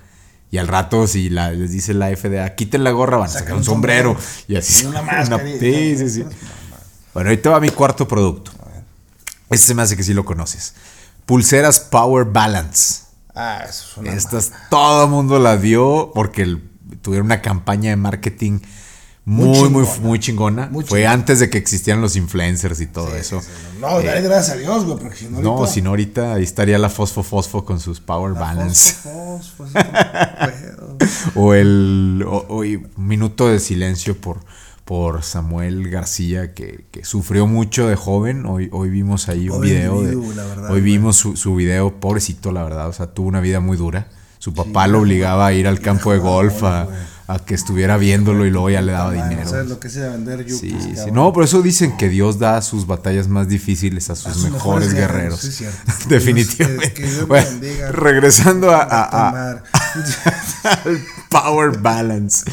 S1: Y al rato, si la, les dice la FDA, quiten la gorra, van a sacar un sombrero. Y así.
S2: Y una
S1: sí, sí, sí. Bueno, ahorita va mi cuarto producto. Este se me hace que sí lo conoces. Pulseras Power Balance.
S2: Ah, eso es una
S1: Estas todo el mundo las dio porque el- tuvieron una campaña de marketing
S2: Muy
S1: muy, muy,
S2: chingona.
S1: muy chingona.
S2: Muy
S1: Fue
S2: chingona.
S1: antes de que existieran los influencers y todo
S2: Sí,
S1: eso.
S2: sí, sí, No, dale gracias a Dios, güey, porque si no.
S1: No,
S2: ahorita-
S1: si no ahorita ahí estaría la Fosfo Fosfo con sus Power
S2: La
S1: Balance.
S2: fosfo, fosfo.
S1: O el o- o minuto de silencio por, por Samuel García, que, que sufrió mucho de joven. Hoy, hoy vimos ahí un video. de-
S2: individuo, la verdad,
S1: hoy vimos su, su video, pobrecito, la verdad. O sea, tuvo una vida muy dura. Su papá lo obligaba a ir al campo de golf, a, a que estuviera viéndolo y luego ya le daba dinero.
S2: ¿Sabes lo que es ir a vender yuppies,
S1: Sí, sí. No, por eso dicen que Dios da sus batallas más difíciles a sus,
S2: sus
S1: mejores,
S2: mejores
S1: guerreros. Definitivamente.
S2: Que Dios- que
S1: Bueno,
S2: bendiga.
S1: regresando a, a- a- al Power Balance.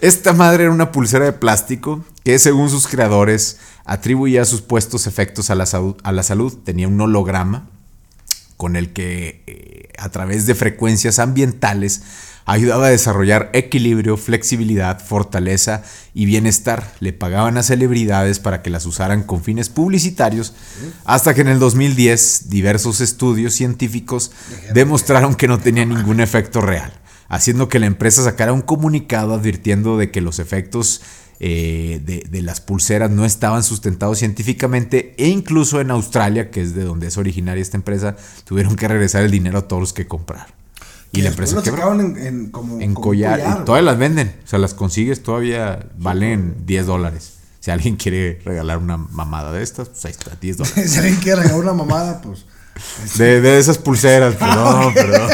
S1: Esta madre era una pulsera de plástico que según sus creadores atribuía sus puestos efectos a la, salud, a la salud. Tenía un holograma con el que eh, a través de frecuencias ambientales ayudaba a desarrollar equilibrio, flexibilidad, fortaleza y bienestar. Le pagaban a celebridades para que las usaran con fines publicitarios, hasta que en el 2010 diversos estudios científicos demostraron que no tenía ningún efecto real, haciendo que la empresa sacara un comunicado advirtiendo de que los efectos eh, de, de las pulseras no estaban sustentados científicamente e incluso en Australia, que es de donde es originaria esta empresa, tuvieron que regresar el dinero a todos los que compraron. Y la empresa
S2: sacaron en, en como,
S1: En
S2: como
S1: collar,
S2: collar,
S1: y todavía las venden. O sea, las consigues todavía, valen 10 dólares. Si alguien quiere regalar una mamada de estas, pues ahí está, 10 dólares.
S2: si alguien quiere regalar una mamada, pues.
S1: De, de esas pulseras, perdón, perdón.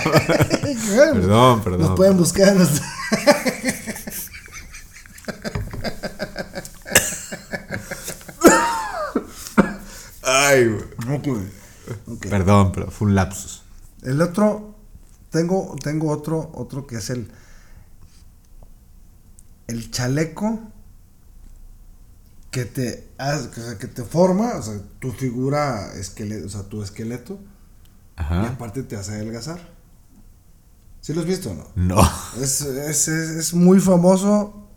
S1: Perdón, perdón.
S2: Nos pueden buscar.
S1: Ay, güey. Perdón, pero fue un lapsus.
S2: El otro, tengo, tengo otro, otro que es el, el chaleco que te, hace- o sea, que te forma, o sea, tu figura esqueleto, o sea, tu esqueleto, y
S1: Ajá.
S2: aparte te hace adelgazar. ¿Sí lo has visto o no?
S1: No.
S2: Es, es, es, es muy famoso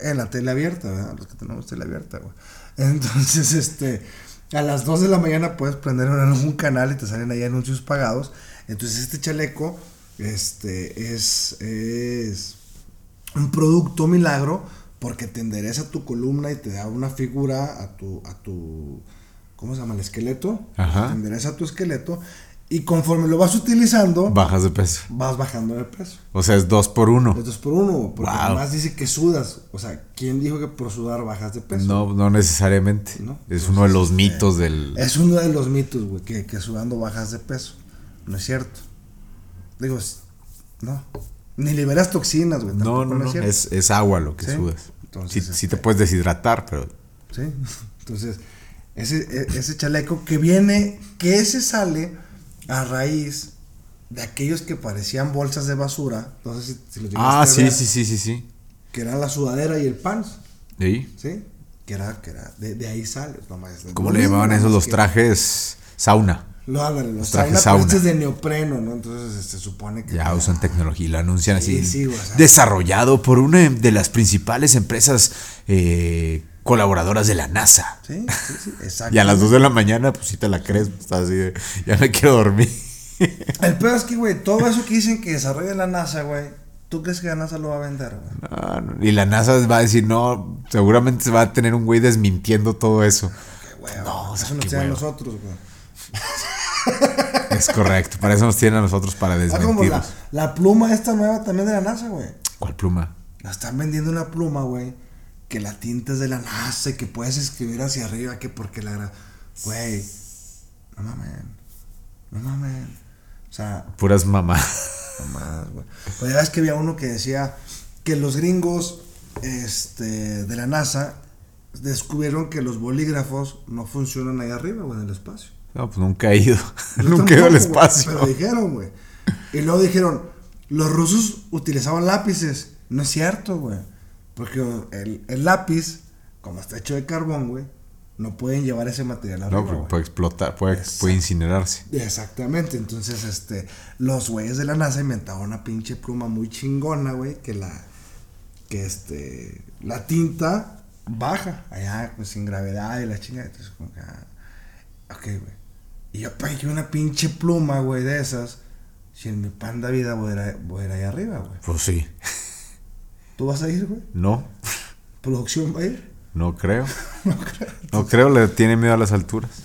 S2: en la tele abierta, ¿verdad? Los que tenemos tele abierta, güey. Entonces, este, a las 2 de la mañana puedes prender en algún canal y te salen ahí anuncios pagados. Entonces, este chaleco, este, es, es un producto milagro porque te endereza tu columna y te da una figura a tu, a tu, ¿cómo se llama? El esqueleto.
S1: Ajá.
S2: Te endereza tu esqueleto y conforme lo vas utilizando,
S1: Bajas de peso.
S2: vas bajando de peso.
S1: O sea, es dos por uno.
S2: Es dos por uno, porque
S1: Wow.
S2: además dice que sudas. O sea, ¿quién dijo que por sudar bajas de peso?
S1: No, no necesariamente.
S2: No.
S1: Es uno de los mitos del.
S2: Es uno de los mitos, güey, que, que sudando bajas de peso. No es cierto. Digo, no. Ni liberas toxinas, güey.
S1: No, no. Es, es agua lo que
S2: Sí.
S1: sudas.
S2: Entonces,
S1: sí,
S2: este-
S1: sí te puedes deshidratar, pero.
S2: ¿Sí? Entonces, ese, e- ese chaleco que viene, que ese sale a raíz de aquellos que parecían bolsas de basura. No sé si, si los
S1: Ah, sí,
S2: ver,
S1: sí, sí, sí, sí.
S2: Que eran la sudadera y el pants.
S1: ¿Sí?
S2: ¿Sí? Que era, que era, de, de ahí sale. nomás,
S1: ¿Cómo le llamaban esos los
S2: que-
S1: trajes sauna?
S2: Lo ándale, los
S1: trajes
S2: sauna, este de neopreno, ¿no? Entonces se supone que.
S1: Ya usan tecnología y lo anuncian
S2: Sí,
S1: así.
S2: sí, o sea.
S1: desarrollado por una de las principales empresas eh, colaboradoras de la NASA.
S2: Sí, sí, sí, exacto.
S1: Y a las 2 de la mañana, pues si te la crees, pues, estás así de, ya me quiero dormir.
S2: El peor es que, güey, todo eso que dicen que desarrolla la NASA, güey, ¿tú crees que la NASA lo va a vender?
S1: No, no, Y la NASA va a decir, no, seguramente se va a tener un güey desmintiendo todo eso.
S2: Qué hueva.
S1: No, o sea,
S2: eso nos
S1: qué
S2: tiene a
S1: hueva.
S2: nosotros, güey.
S1: Es correcto, para eso nos tienen a nosotros para
S2: Ah, como la, pluma esta nueva también de la NASA, güey.
S1: ¿Cuál pluma?
S2: La están vendiendo una pluma, güey. Que la tinta es de la NASA y que puedes escribir hacia arriba, que porque la... gra- Güey, no mamen. No mamen. O sea,
S1: Puras mamás.
S2: Nomás, güey. Pues ya ves que había uno que decía que los gringos este, de la NASA descubrieron que los bolígrafos no funcionan ahí arriba, güey, en el espacio.
S1: No, pues nunca he ido. Nunca he ido al espacio.
S2: Pero dijeron, güey. Y luego dijeron, los rusos utilizaban lápices. No es cierto, güey. Porque el, el lápiz, como está hecho de carbón, güey, no pueden llevar ese material arriba,
S1: No, porque puede explotar, puede, puede incinerarse.
S2: Exactamente, entonces este los güeyes de la NASA inventaron una pinche pluma muy chingona, güey, que la que este la tinta baja allá pues sin gravedad y la chingada, entonces como que ah, ok, güey. Y yo pegué una pinche pluma, güey, de esas. Si en mi panda vida voy a voy a ir ahí arriba, güey.
S1: Pues sí.
S2: ¿Tú vas a ir, güey?
S1: No,
S2: ¿Producción va a ir?
S1: no creo. No creo, le tiene miedo a las alturas.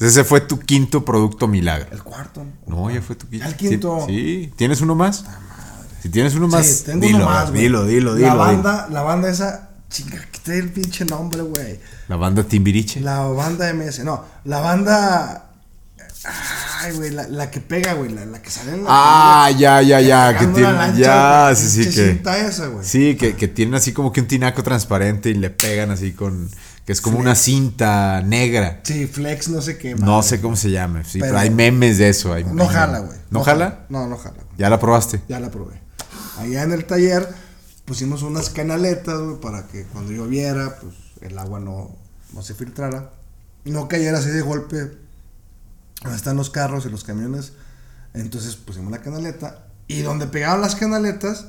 S1: Ese fue tu quinto producto milagro.
S2: El cuarto.
S1: No, ya fue tu quinto.
S2: El quinto.
S1: Sí, ¿tienes uno más? Si tienes uno más,
S2: Sí, tengo
S1: dilo,
S2: uno más, güey.
S1: dilo, dilo, dilo.
S2: La
S1: dilo.
S2: banda, la banda esa, chinga, quité el pinche nombre, güey.
S1: La banda Timbiriche.
S2: La banda MS, no, la banda. Ay, güey, la, la que pega, güey, la, la que sale en la.
S1: Ah, ya, ya, ya. Que tiene,
S2: lancha,
S1: ya,
S2: güey,
S1: sí, sí, que.
S2: cinta esa, güey.
S1: Sí, que, que tienen así como que un tinaco transparente y le pegan así con. Que es como una cinta negra.
S2: Sí, Flex, no sé qué.
S1: No
S2: madre.
S1: sé cómo se llama. Sí, pero,
S2: Pero-
S1: hay memes de eso. hay-
S2: No jala, güey.
S1: ¿No, jala?
S2: No, no jala.
S1: ¿Ya la probaste?
S2: Ya la probé. Allá en el taller pusimos unas canaletas, para que cuando lloviera, pues el agua no, no se filtrara. No cayera así de golpe donde están los carros y los camiones. Entonces pusimos la canaleta y donde pegaban las canaletas,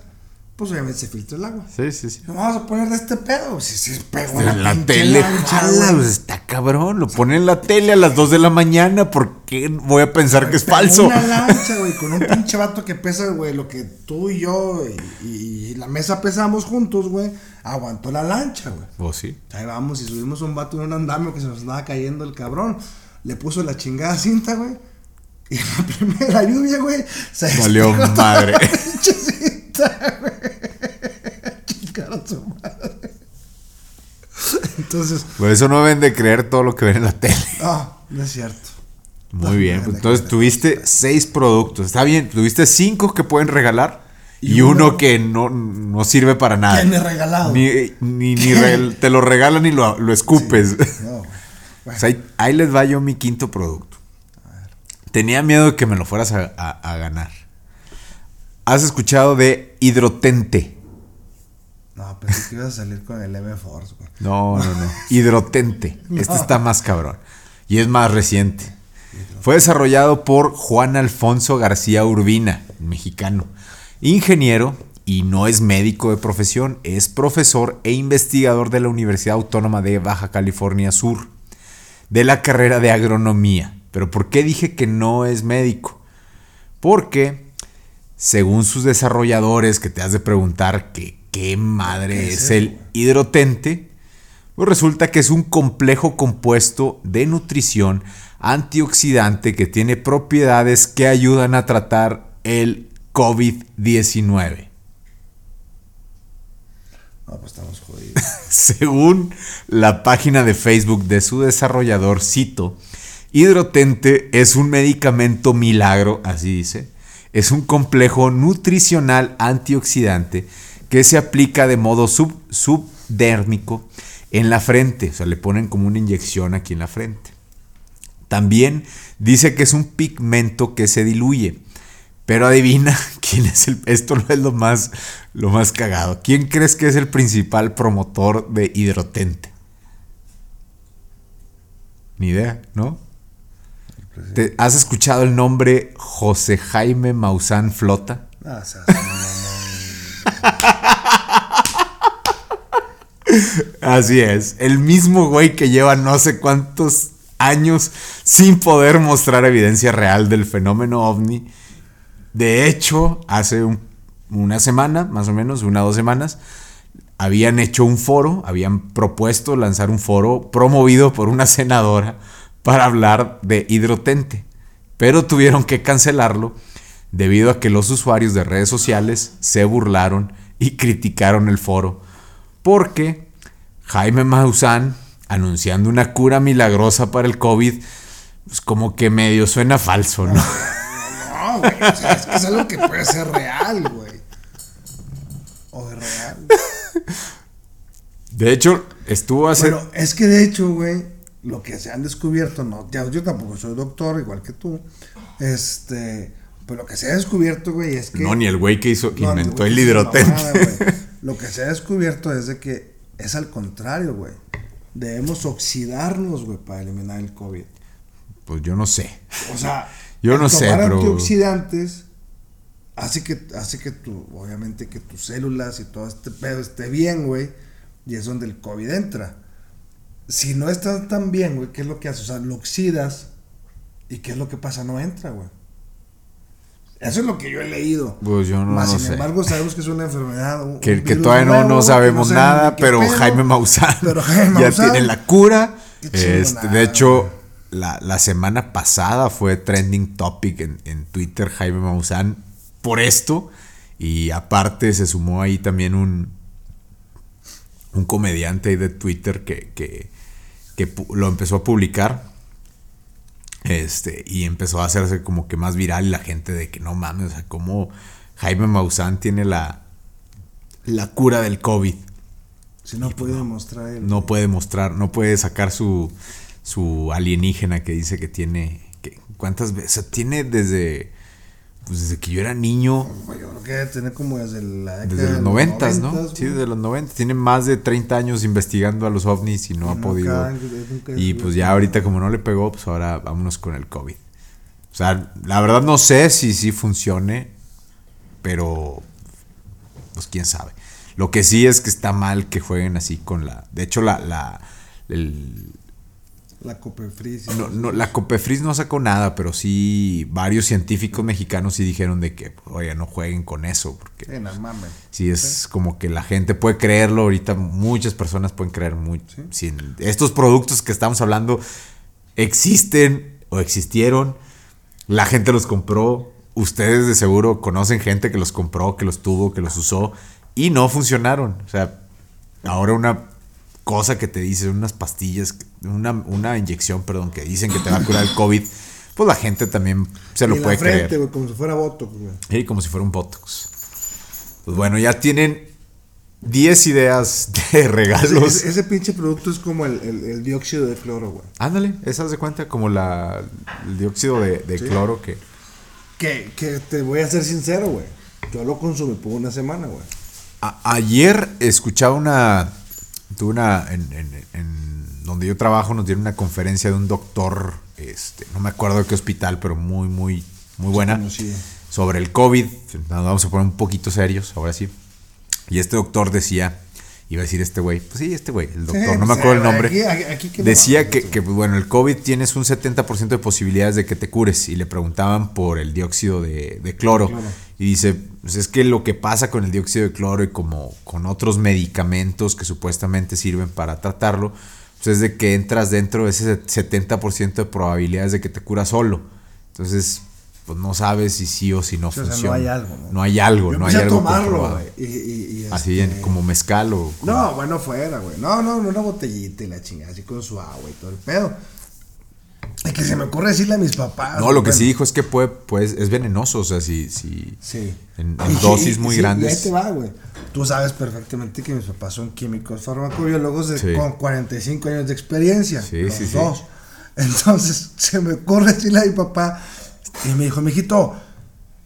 S2: pues obviamente se filtra el agua.
S1: Sí, sí, sí.
S2: Vamos a poner de este pedo. Si si pegó
S1: En la tele, jala, pues, está cabrón. Lo ponen en la tele a las 2 de la mañana. ¿Por qué voy a pensar que es falso?
S2: Una lancha, güey, con un pinche vato que pesa, güey, lo que tú y yo y, y la mesa pesamos juntos, güey. Aguantó la lancha, güey.
S1: ¿O sí?
S2: Ahí vamos y subimos un vato en un andamio que se nos andaba cayendo el cabrón. Le puso la chingada cinta, güey. Y en la primera lluvia, güey, se
S1: Valió madre.
S2: pinche güey. Su madre. Entonces,
S1: Por eso no ven de creer todo lo que ven en la tele.
S2: ah, no es cierto.
S1: Muy bien.
S2: no,
S1: pues
S2: no,
S1: entonces
S2: no,
S1: tuviste seis productos. Está bien. Tuviste cinco que pueden regalar y,
S2: Y
S1: uno,
S2: uno
S1: que no, no sirve para nada.
S2: ¿Quién es regalado?
S1: Ni, ni, ni re- te lo regalan y lo, lo escupes.
S2: No.
S1: O sea, ahí, ahí les va yo mi quinto producto. Tenía miedo de que me lo fueras a, a- a ganar. ¿Has escuchado de hidrotente?
S2: no, pensé que ibas a salir con el M-Force, güey.
S1: No, no, no. Hidrotente. Este está más cabrón. Y es más reciente. Fue desarrollado por Juan Alfonso García Urbina, mexicano. Ingeniero y no es médico de profesión, es profesor e investigador de la Universidad Autónoma de Baja California Sur, de la carrera de agronomía. Pero ¿por qué dije que no es médico? Porque, según sus desarrolladores, que te has de preguntar que qué madre
S2: ¿Qué
S1: es,
S2: es
S1: el hidrotente, pues resulta que es un complejo compuesto de nutrición antioxidante que tiene propiedades que ayudan a tratar el COVID-19.
S2: No, pues estamos jodidos.
S1: Según la página de Facebook de su desarrollador, cito, Hidrotente es un medicamento milagro, así dice. Es un complejo nutricional antioxidante que se aplica de modo sub- subdérmico en la frente. O sea, le ponen como una inyección aquí en la frente. También dice que es un pigmento que se diluye. Pero adivina quién es el. Esto no es lo más, lo más cagado. ¿Quién crees que es el principal promotor de hidrotente? Ni idea, ¿no? ¿Te- ¿Has escuchado el nombre José Jaime Maussan Flota?
S2: No, o sea,
S1: Así es, el mismo güey que lleva no sé cuántos años sin poder mostrar evidencia real del fenómeno ovni. De hecho, hace un- una semana, más o menos, una o dos semanas, habían hecho un foro, habían propuesto lanzar un foro promovido por una senadora para hablar de hidrotente, pero tuvieron que cancelarlo debido a que los usuarios de redes sociales se burlaron y criticaron el foro porque Jaime Maussan anunciando una cura milagrosa para el COVID, pues como que medio suena falso, ¿no?
S2: no, güey. O sea, es que es algo que puede ser real, güey. O de real.
S1: De hecho, estuvo hace...
S2: Bueno, es que de hecho, güey, lo que se han descubierto, no, ya, yo tampoco soy doctor, igual que tú. Este, pero lo que se ha descubierto, güey, es que.
S1: no, ni el güey que hizo, que
S2: No,
S1: inventó el
S2: güey. Lo que se ha descubierto es de que Es al contrario, güey. Debemos oxidarnos, güey, para eliminar el COVID.
S1: Pues yo no sé.
S2: O sea,
S1: yo no sé, pero.
S2: antioxidantes hace que, hace que tu, obviamente que tus células y todo este pedo esté bien, güey. Y es donde el COVID entra. Si no está tan bien, güey, ¿qué es lo que haces? O sea, lo oxidas. ¿Y qué es lo que pasa? No entra, güey. Eso es lo que yo he leído.
S1: Pues yo no,
S2: Más,
S1: no
S2: sin
S1: sé.
S2: embargo, sabemos que es una enfermedad. un-
S1: que, todavía no,
S2: nuevo,
S1: no sabemos nada, pero
S2: pedo.
S1: Jaime Maussan
S2: Pero Jaime
S1: ya
S2: Maussan-
S1: tiene la cura. Este, de hecho, la, la semana pasada fue trending topic en, en Twitter Jaime Maussan por esto. Y aparte se sumó ahí también un, un comediante ahí de Twitter que, que, que lo empezó a publicar. Este, y empezó a hacerse como que más viral la gente de que no mames, o sea, como Jaime Maussan tiene la, la cura del COVID.
S2: Si no puede demostrar el.
S1: No puede mostrar, no puede sacar su, su alienígena que dice que tiene. Que, ¿Cuántas veces? O sea, tiene desde. Pues desde que yo era niño,
S2: Yo creo que debe tener como desde la década
S1: desde
S2: de
S1: los noventas, ¿no?
S2: 90s,
S1: Sí, desde los 90. Tiene más de 30 años investigando a los ovnis y no
S2: Y
S1: ha
S2: nunca-
S1: podido.
S2: nunca
S1: Y pues ya ahorita como no le pegó, pues ahora vámonos con el COVID. O sea, la verdad no sé si sí funcione, pero pues quién sabe. Lo que sí es que está mal que jueguen así con la... De hecho, la... la el-
S2: La Copefris.
S1: no, no, la Copefris no sacó nada, pero sí varios científicos mexicanos sí dijeron de que, oye, no jueguen con eso, porque
S2: Sí, no mames.
S1: Sí, es como que la gente puede creerlo. Ahorita muchas personas pueden creer muy. sí, estos productos que estamos hablando existen o existieron. La gente los compró. Ustedes de seguro conocen gente que los compró, que los tuvo, que los usó y no funcionaron. O sea, ahora una cosa que te dicen, unas pastillas, una, una inyección, perdón, que dicen que te va a curar el COVID, pues la gente también se lo
S2: Y
S1: puede
S2: la frente,
S1: creer.
S2: como si fuera Botox.
S1: Sí, como si fuera un Botox. Pues bueno, ya tienen 10 ideas de regalos.
S2: ese- ese pinche producto es como el, el- el dióxido de cloro, güey.
S1: Ándale, esa de cuenta como la, el dióxido de, de cloro que...
S2: Que, que te voy a ser sincero, güey. Yo lo consumí por una semana, güey.
S1: Ayer escuchaba una... Tuve una... En, en- en donde yo trabajo nos dieron una conferencia de un doctor, este, no me acuerdo de qué hospital, pero muy, muy, muy buena. sobre el COVID. Nos vamos a poner un poquito serios, ahora sí. Y este doctor decía, iba a decir este güey, pues sí, este güey, el doctor,
S2: Sí,
S1: no me
S2: pues,
S1: acuerdo el nombre.
S2: aquí- aquí- aquí que no
S1: decía que, que, bueno, el COVID tienes un 70% de posibilidades de que te cures. Y le preguntaban por el dióxido de, de cloro.
S2: Cloro.
S1: Y dice, pues es que lo que pasa con el dióxido de cloro y como con otros medicamentos que supuestamente sirven para tratarlo, pues es de que entras dentro de ese 70% de probabilidades de que te curas solo. Entonces, pues no sabes si sí o si no
S2: o sea, no
S1: funciona.
S2: hay algo, ¿no?
S1: No hay algo,
S2: Yo
S1: no hay algo
S2: tomarlo, güey. Y, y- y,
S1: Así
S2: este,
S1: en- como mezcal o...
S2: No, bueno, fuera, güey. No, no, una botellita y la chingada, así con su agua y todo el pedo. Que se me ocurre decirle a mis papás.
S1: No, lo que
S2: bueno,
S1: sí dijo es que puede, pues, es venenoso, o sea, si, si
S2: Sí.
S1: en, en
S2: Y-
S1: dosis
S2: y-
S1: muy
S2: sí, Y
S1: grandes.
S2: ahí te va, güey. Tú sabes perfectamente que mis papás son químicos farmacobiólogos de-
S1: Sí.
S2: con 45 años de experiencia.
S1: Sí,
S2: los
S1: sí, sí.
S2: dos. Entonces se me ocurre decirle a mi papá. Y me dijo, mijito,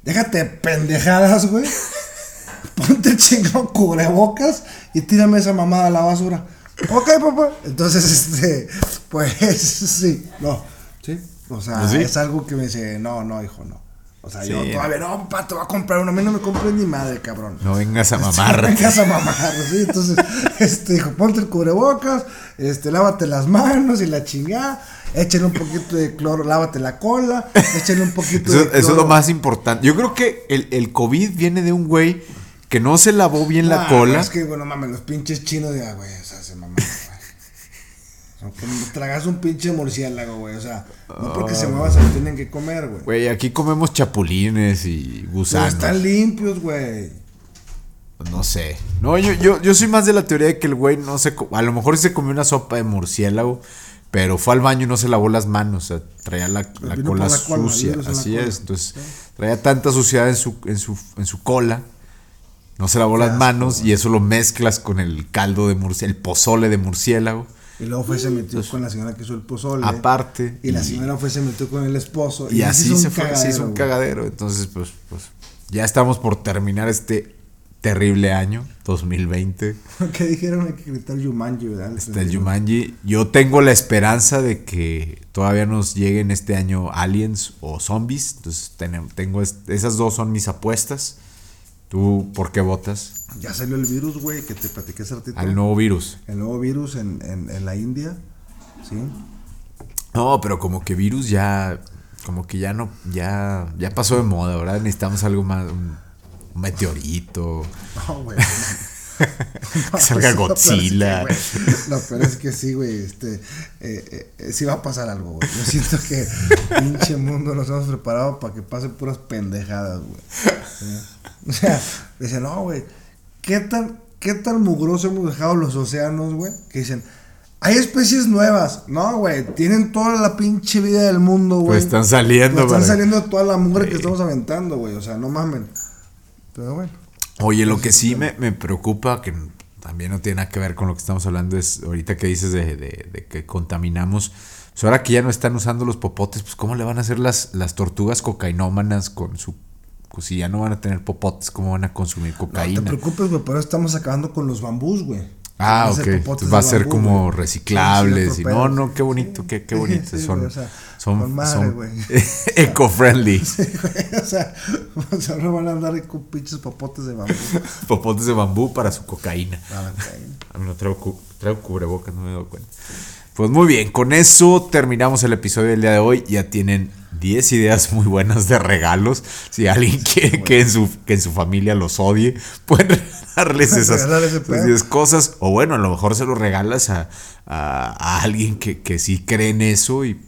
S2: déjate de pendejadas, güey. Ponte el chingado cubrebocas y tírame esa mamada a la basura. Ok, papá. Entonces, este, pues sí, no. Sí. O sea,
S1: Pues sí.
S2: es algo que me dice, no, no, hijo, no. O sea, yo
S1: Sí.
S2: todavía, no, papá, te voy a comprar uno. A mí no me compres ni madre, cabrón.
S1: No vengas a
S2: Sí,
S1: mamar.
S2: en casa mamar, ¿sí? Entonces, este, dijo, ponte el cubrebocas, este, lávate las manos y la chingada, échale un poquito de cloro, lávate la cola, échale un poquito
S1: Eso,
S2: de
S1: eso
S2: cloro.
S1: es lo más importante. Yo creo que el, el COVID viene de un güey que no se lavó bien la
S2: Nah,
S1: cola.
S2: Es que, bueno, mames, los pinches chinos de, ah, güey, o sea, se como tragas un pinche murciélago, güey, o sea, no porque
S1: Ah.
S2: se mueva se lo tienen que comer, güey.
S1: Güey, aquí comemos chapulines y
S2: Pero
S1: gusanos.
S2: están limpios, güey.
S1: No sé. No, yo, yo, yo soy más de la teoría de que el güey no se... A lo mejor se comió una sopa de murciélago, pero fue al baño y no se lavó las manos. O sea, traía la, la cola
S2: la cola,
S1: sucia. Así
S2: cola.
S1: es. Entonces, traía tanta suciedad en su, en su, en su cola. No se lavó las manos y eso lo mezclas con el caldo de murciélago, el pozole de murciélago.
S2: Y luego fue se metió con la señora que hizo el pozole.
S1: Aparte.
S2: Y la señora fue se metió con el esposo.
S1: Y así se fue, se hizo un
S2: güey.
S1: cagadero. Entonces, pues, pues, ya estamos por terminar este terrible año, 2020.
S2: ¿Qué dijeron? Hay que gritar Yumanji, ¿verdad?
S1: Está el Yumanji. Yo tengo la esperanza de que todavía nos lleguen este año aliens o zombies. Entonces tengo esas dos son mis apuestas. ¿Tú por qué votas?
S2: Ya salió el virus, güey, que te platiqué hace ratito.
S1: Al nuevo virus.
S2: El nuevo virus en, en, la India, ¿sí?
S1: No, pero como que virus ya, como que ya no, ya, ya pasó de moda, ¿verdad? Necesitamos algo más, un, meteorito. No, güey. que salga Godzilla.
S2: Lo peor es que sí, güey. Este, eh, eh, sí va a pasar algo, güey. Yo siento que pinche mundo nos hemos preparado para que pasen puras pendejadas, güey. O sea, dicen, no, güey. ¿Qué tan, ¿Qué tan mugroso hemos dejado los océanos, güey? Que dicen, hay especies nuevas. No, güey. Tienen toda la pinche vida del mundo, güey.
S1: Pues están saliendo,
S2: güey. están saliendo toda la mugre que estamos aventando, güey. O sea, no mamen. Pero bueno.
S1: Oye, lo que sí me, preocupa, que también no tiene nada que ver con lo que estamos hablando, es ahorita que dices de, que contaminamos. Pues ahora que ya no están usando los popotes, pues ¿cómo le van a hacer las, las tortugas cocainómanas con su pues si ya no van a tener popotes, ¿cómo van a consumir cocaína?
S2: No te preocupes, güey, pero estamos acabando con los bambús, güey.
S1: Ah, ok. va a ser como reciclables. y, no, no, qué bonito, qué, qué bonito. son, son, son eco-friendly.
S2: o sea, ahora van a andar con pinches popotes de bambú.
S1: popotes de bambú para su cocaína. Ah, A mí no traigo, traigo cubrebocas, no me doy cuenta. Pues muy bien, con eso terminamos el episodio del día de hoy. Ya tienen 10 ideas muy buenas de regalos. Si alguien quiere que en, su, que en su familia los odie, pueden regalarles esas 10 cosas. O bueno, a lo mejor se lo regalas a, a, alguien que, que, sí cree en eso y,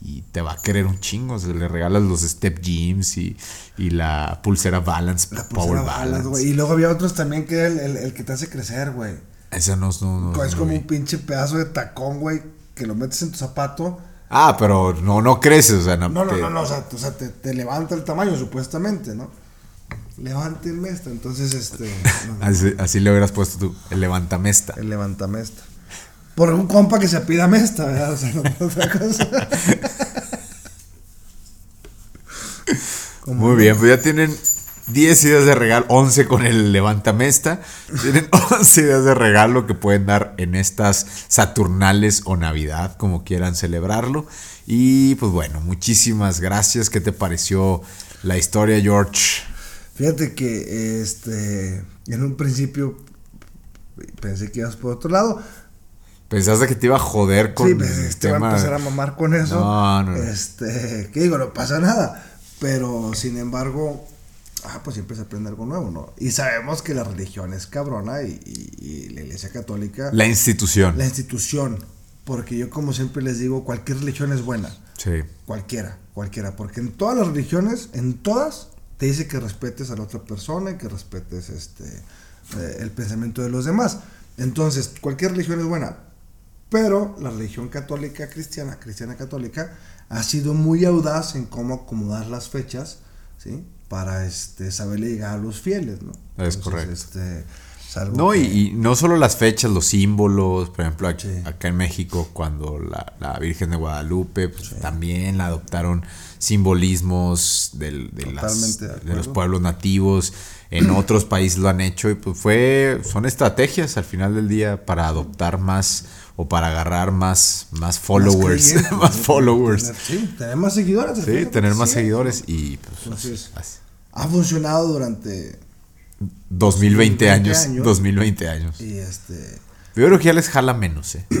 S1: y, te va a querer un chingo. O le regalas los Step Gyms y, y la pulsera Balance, la Power
S2: Balance. y luego había otros también que el, el, el que te hace crecer, güey.
S1: Esa no, no,
S2: Es como un pinche pedazo de tacón, güey, que lo metes en tu zapato
S1: Ah, pero no, no creces, o sea,
S2: no. No, no, no, o sea, te, levanta el tamaño, supuestamente, ¿no? Levántenmesta, entonces este.
S1: así, le hubieras puesto tú, el levantamesta.
S2: El levantamesta. Por un compa que se pida mesta, ¿verdad? O sea, no otra cosa.
S1: Muy bien, pues ya tienen 10 ideas de regalo, 11 con el levantamesta. Tienen 11 ideas de regalo que pueden dar en estas Saturnales o Navidad, como quieran celebrarlo. Y pues bueno, muchísimas gracias. ¿Qué te pareció la historia, George?
S2: Fíjate que este en un principio pensé que ibas por otro lado.
S1: Pensaste que te iba a joder con
S2: sí, el tema. Iba a empezar a mamar con eso. No, no, no. Este, ¿qué digo? No pasa nada. Pero sin embargo, ah, pues siempre se aprende algo nuevo, ¿no? Y sabemos que la religión es cabrona y, la iglesia católica...
S1: La institución.
S2: La institución. Porque yo como siempre les digo, cualquier religión es buena.
S1: Sí.
S2: Cualquiera, cualquiera. Porque en todas las religiones, en todas, te dice que respetes a la otra persona y que respetes este, eh, el pensamiento de los demás. Entonces, cualquier religión es buena. Pero la religión católica cristiana, cristiana católica, ha sido muy audaz en cómo acomodar las fechas, ¿sí? para este, saberle llegar a los fieles, ¿no?
S1: es correcto. Este, no, y, no solo las fechas, los símbolos, por ejemplo, acá en México, cuando la, Virgen de Guadalupe, pues, también la adoptaron simbolismos de, de los pueblos nativos, en otros países lo han hecho, y pues fue, son estrategias al final del día para adoptar más o para agarrar más, más followers. Más, followers.
S2: sí, tener más seguidores.
S1: Sí, tener más seguidores y
S2: pues, ha funcionado durante
S1: 2020, años, 2020 años.
S2: Y este
S1: yo creo que ya les jala menos, eh.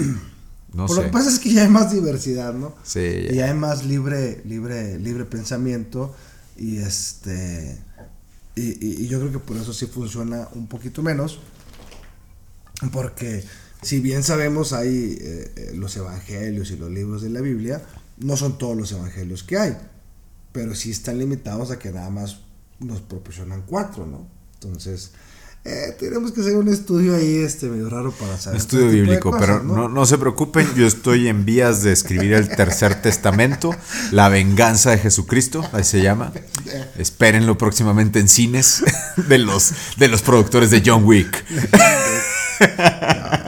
S2: No Lo que pasa es que ya hay más diversidad, ¿no? Sí. Y hay más libre, libre, libre pensamiento. Y este. Y, y, yo creo que por eso sí funciona un poquito menos. Porque si bien sabemos hay eh, eh, los evangelios y los libros de la Biblia, no son todos los evangelios que hay, pero sí están limitados a que nada más nos proporcionan cuatro, ¿no? Entonces, eh, tenemos que hacer un estudio ahí este medio raro para saber.
S1: Estudio bíblico, pero ¿no? ¿no? se preocupen, yo estoy en vías de escribir el tercer testamento, La venganza de Jesucristo, ahí se llama. Espérenlo próximamente en cines de los, de los productores de John Wick.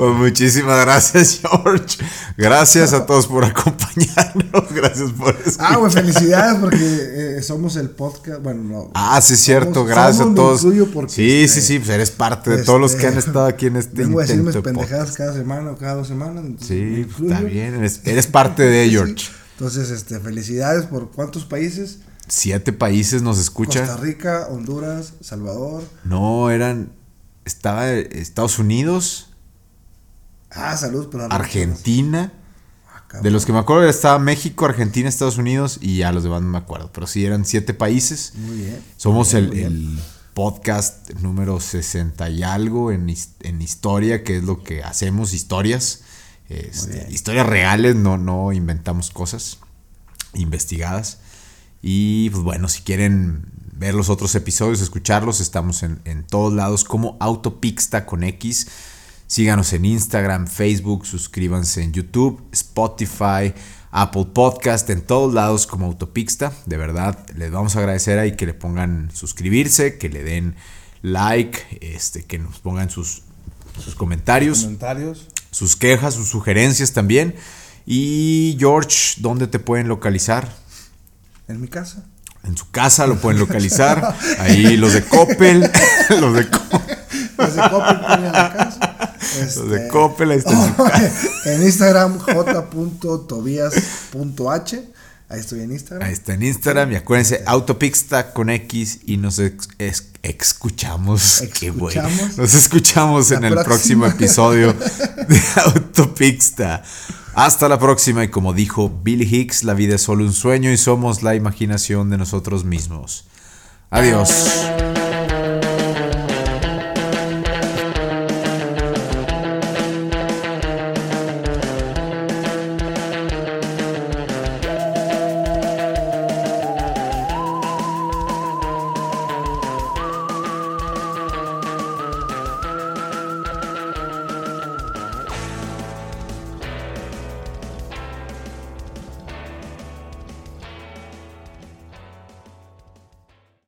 S1: Pues muchísimas gracias, George. Gracias a todos por acompañarnos. Gracias por
S2: Ah, güey, felicidades porque eh, somos el podcast. Bueno, no.
S1: Ah, sí, es cierto. gracias a todos. sí, sí, sí, pues eres parte de todos los que han este, estado aquí en este
S2: Vengo a decir mis pendejadas cada semana o cada dos semanas.
S1: Sí, está bien. Eres, eres parte de George.
S2: Entonces, este, felicidades por cuántos países.
S1: Siete países nos escuchan.
S2: Costa Rica, Honduras, Salvador.
S1: No, eran. Estaba Estados Unidos.
S2: Ah, salud, pero
S1: Argentina. Ah, de los que me acuerdo estaba México, Argentina, Estados Unidos y ya los demás no me acuerdo. Pero sí eran siete países.
S2: Muy bien.
S1: Somos el, podcast número 60 y algo en, en, historia, que es lo que hacemos, historias. Este, historias reales, no, no inventamos cosas investigadas. Y pues bueno, si quieren ver los otros episodios, escucharlos, estamos en, en todos lados como Autopixta con X. Síganos en Instagram, Facebook, suscríbanse en YouTube, Spotify, Apple Podcast, en todos lados como Autopixta. De verdad, les vamos a agradecer ahí que le pongan suscribirse, que le den like, este, que nos pongan sus, sus comentarios,
S2: comentarios,
S1: sus quejas, sus sugerencias también. Y George, ¿dónde te pueden localizar?
S2: En mi casa.
S1: En su casa lo pueden localizar. Ahí los de Coppel. los de Coppel.
S2: los de Coppel en la casa.
S1: Este, de Coppel, ahí
S2: En Instagram, j.tobias.h. Ahí estoy en Instagram.
S1: Ahí está en Instagram. Y acuérdense, Autopixta con X y nos escuchamos. Qué Nos escuchamos en el próximo episodio de Autopixta. Hasta la próxima. Y como dijo Billy Hicks, la vida es solo un sueño y somos la imaginación de nosotros mismos. Adiós.